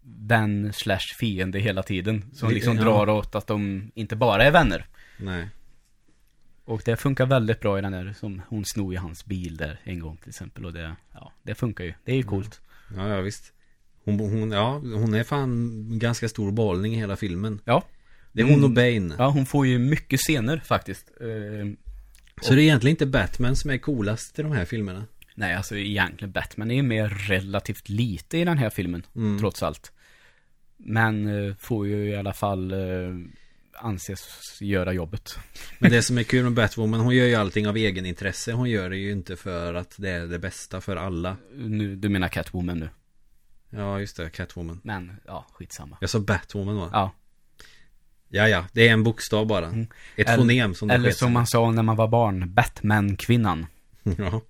vän slash fiende hela tiden. Som liksom ja. drar åt att de inte bara är vänner. Nej Och det funkar väldigt bra i den där, som hon snor i hans bil där en gång till exempel. Och det, ja, det funkar ju. Det är ju coolt. Ja, ja visst hon, hon, ja, hon är fan ganska stor behållning i hela filmen Ja. Det är hon och Mm. Bane Ja, hon får ju mycket scener faktiskt. Så det är egentligen inte Batman som är coolast i de här filmerna nej, alltså egentligen Batman är ju mer relativt lite i den här filmen, Mm. trots allt. Men eh, får ju i alla fall eh, anses göra jobbet. Men det som är kul med Batwoman, hon gör ju allting av egen intresse. Hon gör det ju inte för att det är det bästa för alla. Nu, du menar Catwoman nu. Ja, just det, Catwoman. Men, ja, skitsamma. Jag sa Batwoman va? Ja. Ja, ja, det är en bokstav bara. Mm. Ett Eller- fonem som det Eller som man sa när man var barn, Batman-kvinnan. Ja.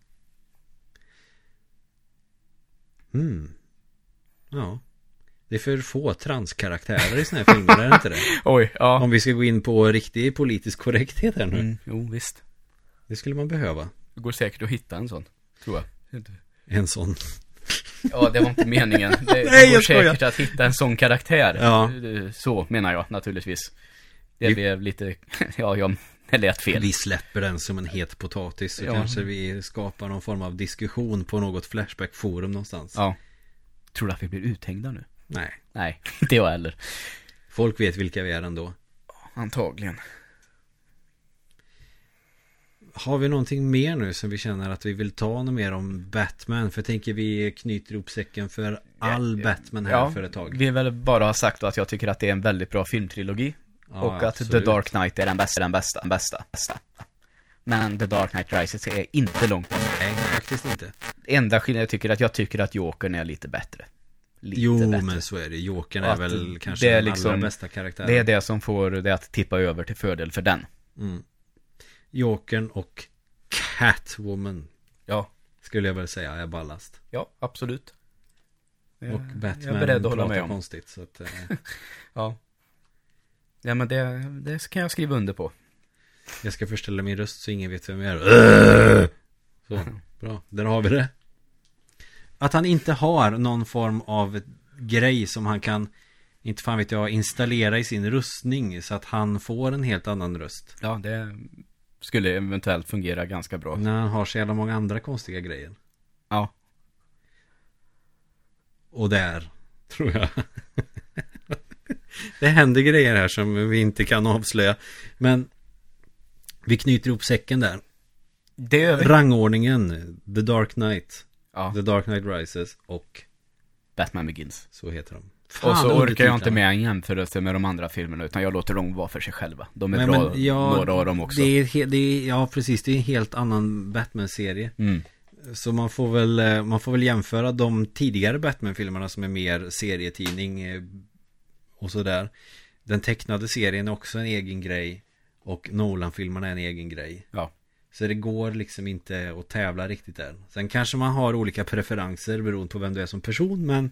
Mm. Ja. Det är för få transkaraktärer i såna här filmer, är det inte det? Oj, ja. Om vi ska gå in på riktig politisk korrekthet här nu. Mm, jo, visst. Det skulle man behöva. Det går säkert att hitta en sån, tror jag. En sån. Ja, det var inte meningen. Det, Nej, går säkert att hitta en sån karaktär. Ja. Så menar jag naturligtvis. Det Vi- blev lite, ja, jag, det lät fel. Vi släpper den som en het potatis. Så Ja. kanske vi skapar någon form av diskussion på något Flashback-forum någonstans. Ja. Tror du att vi blir uthängda nu? Nej. Nej, inte jag heller. Folk vet vilka vi är ändå. Antagligen. Har vi någonting mer nu som vi känner att vi vill ta något mer om Batman? För jag tänker vi knyter ihop säcken för all Batman här för ett tag. vi vill bara ha sagt att jag tycker att det är en väldigt bra filmtrilogi. Ja, och att The absolut. Dark Knight är den bästa, den bästa, den bästa, bästa. Men The Dark Knight Rises är inte långt ifrån. Nej, faktiskt inte. Enda skillnaden jag tycker är att jag tycker att Jokern är lite bättre. Lite Jo, bättre. men så är det. Jokern är väl kanske det är den liksom- allra bästa karaktären. Det är det som får det att tippa över till fördel för den. Mm. Jokern och Catwoman Ja. skulle jag väl säga är ballast. Ja, absolut. Och Batman jag är beredd att hålla pratar med om. konstigt. Så att, eh, Ja. Ja, men det, det kan jag skriva under på. jag ska förställa min röst så ingen vet vem jag är. Så, bra. Där har vi det. Att han inte har någon form av grej som han kan, inte fan vet jag, installera i sin rustning så att han får en helt annan röst. Ja, det skulle eventuellt fungera ganska bra. När han har så jävla många andra konstiga grejer. Ja. Och där, tror jag. det händer grejer här som vi inte kan avslöja. Men vi knyter ihop säcken där. Det gör vi. Rangordningen, The Dark Knight, Ja, The Dark Knight Rises och Batman Begins. så heter de. Och så orkar jag inte med en jämförelse med de andra filmerna, utan jag låter dem vara för sig själva. De är Nej, bra, men, ja, några av dem också. Det är, det är, ja, precis. Det är en helt annan Batman-serie. Mm. Så man får väl, eh, man får väl jämföra de tidigare Batman-filmerna som är mer serietidning eh, och sådär. Den tecknade serien är också en egen grej och Nolan-filmerna är en egen grej. Ja. Så det går liksom inte att tävla riktigt där. Sen kanske man har olika preferenser beroende på vem du är som person men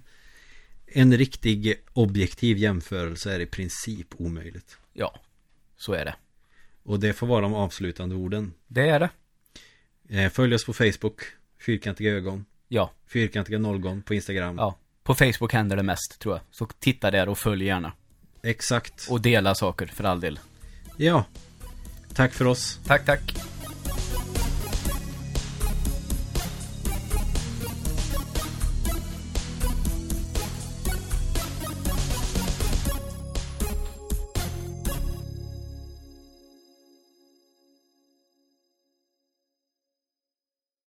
en riktig objektiv jämförelse är i princip omöjligt. Ja, så är det. Och det får vara de avslutande orden. Det är det. Eh, Följ oss på Facebook, Fyrkantiga ögon, Ja, Fyrkantiga nollgon på Instagram. ja. På Facebook händer det mest, tror jag. Så titta där och följ gärna. Exakt. Och dela saker, för all del. Ja. Tack för oss. Tack, tack.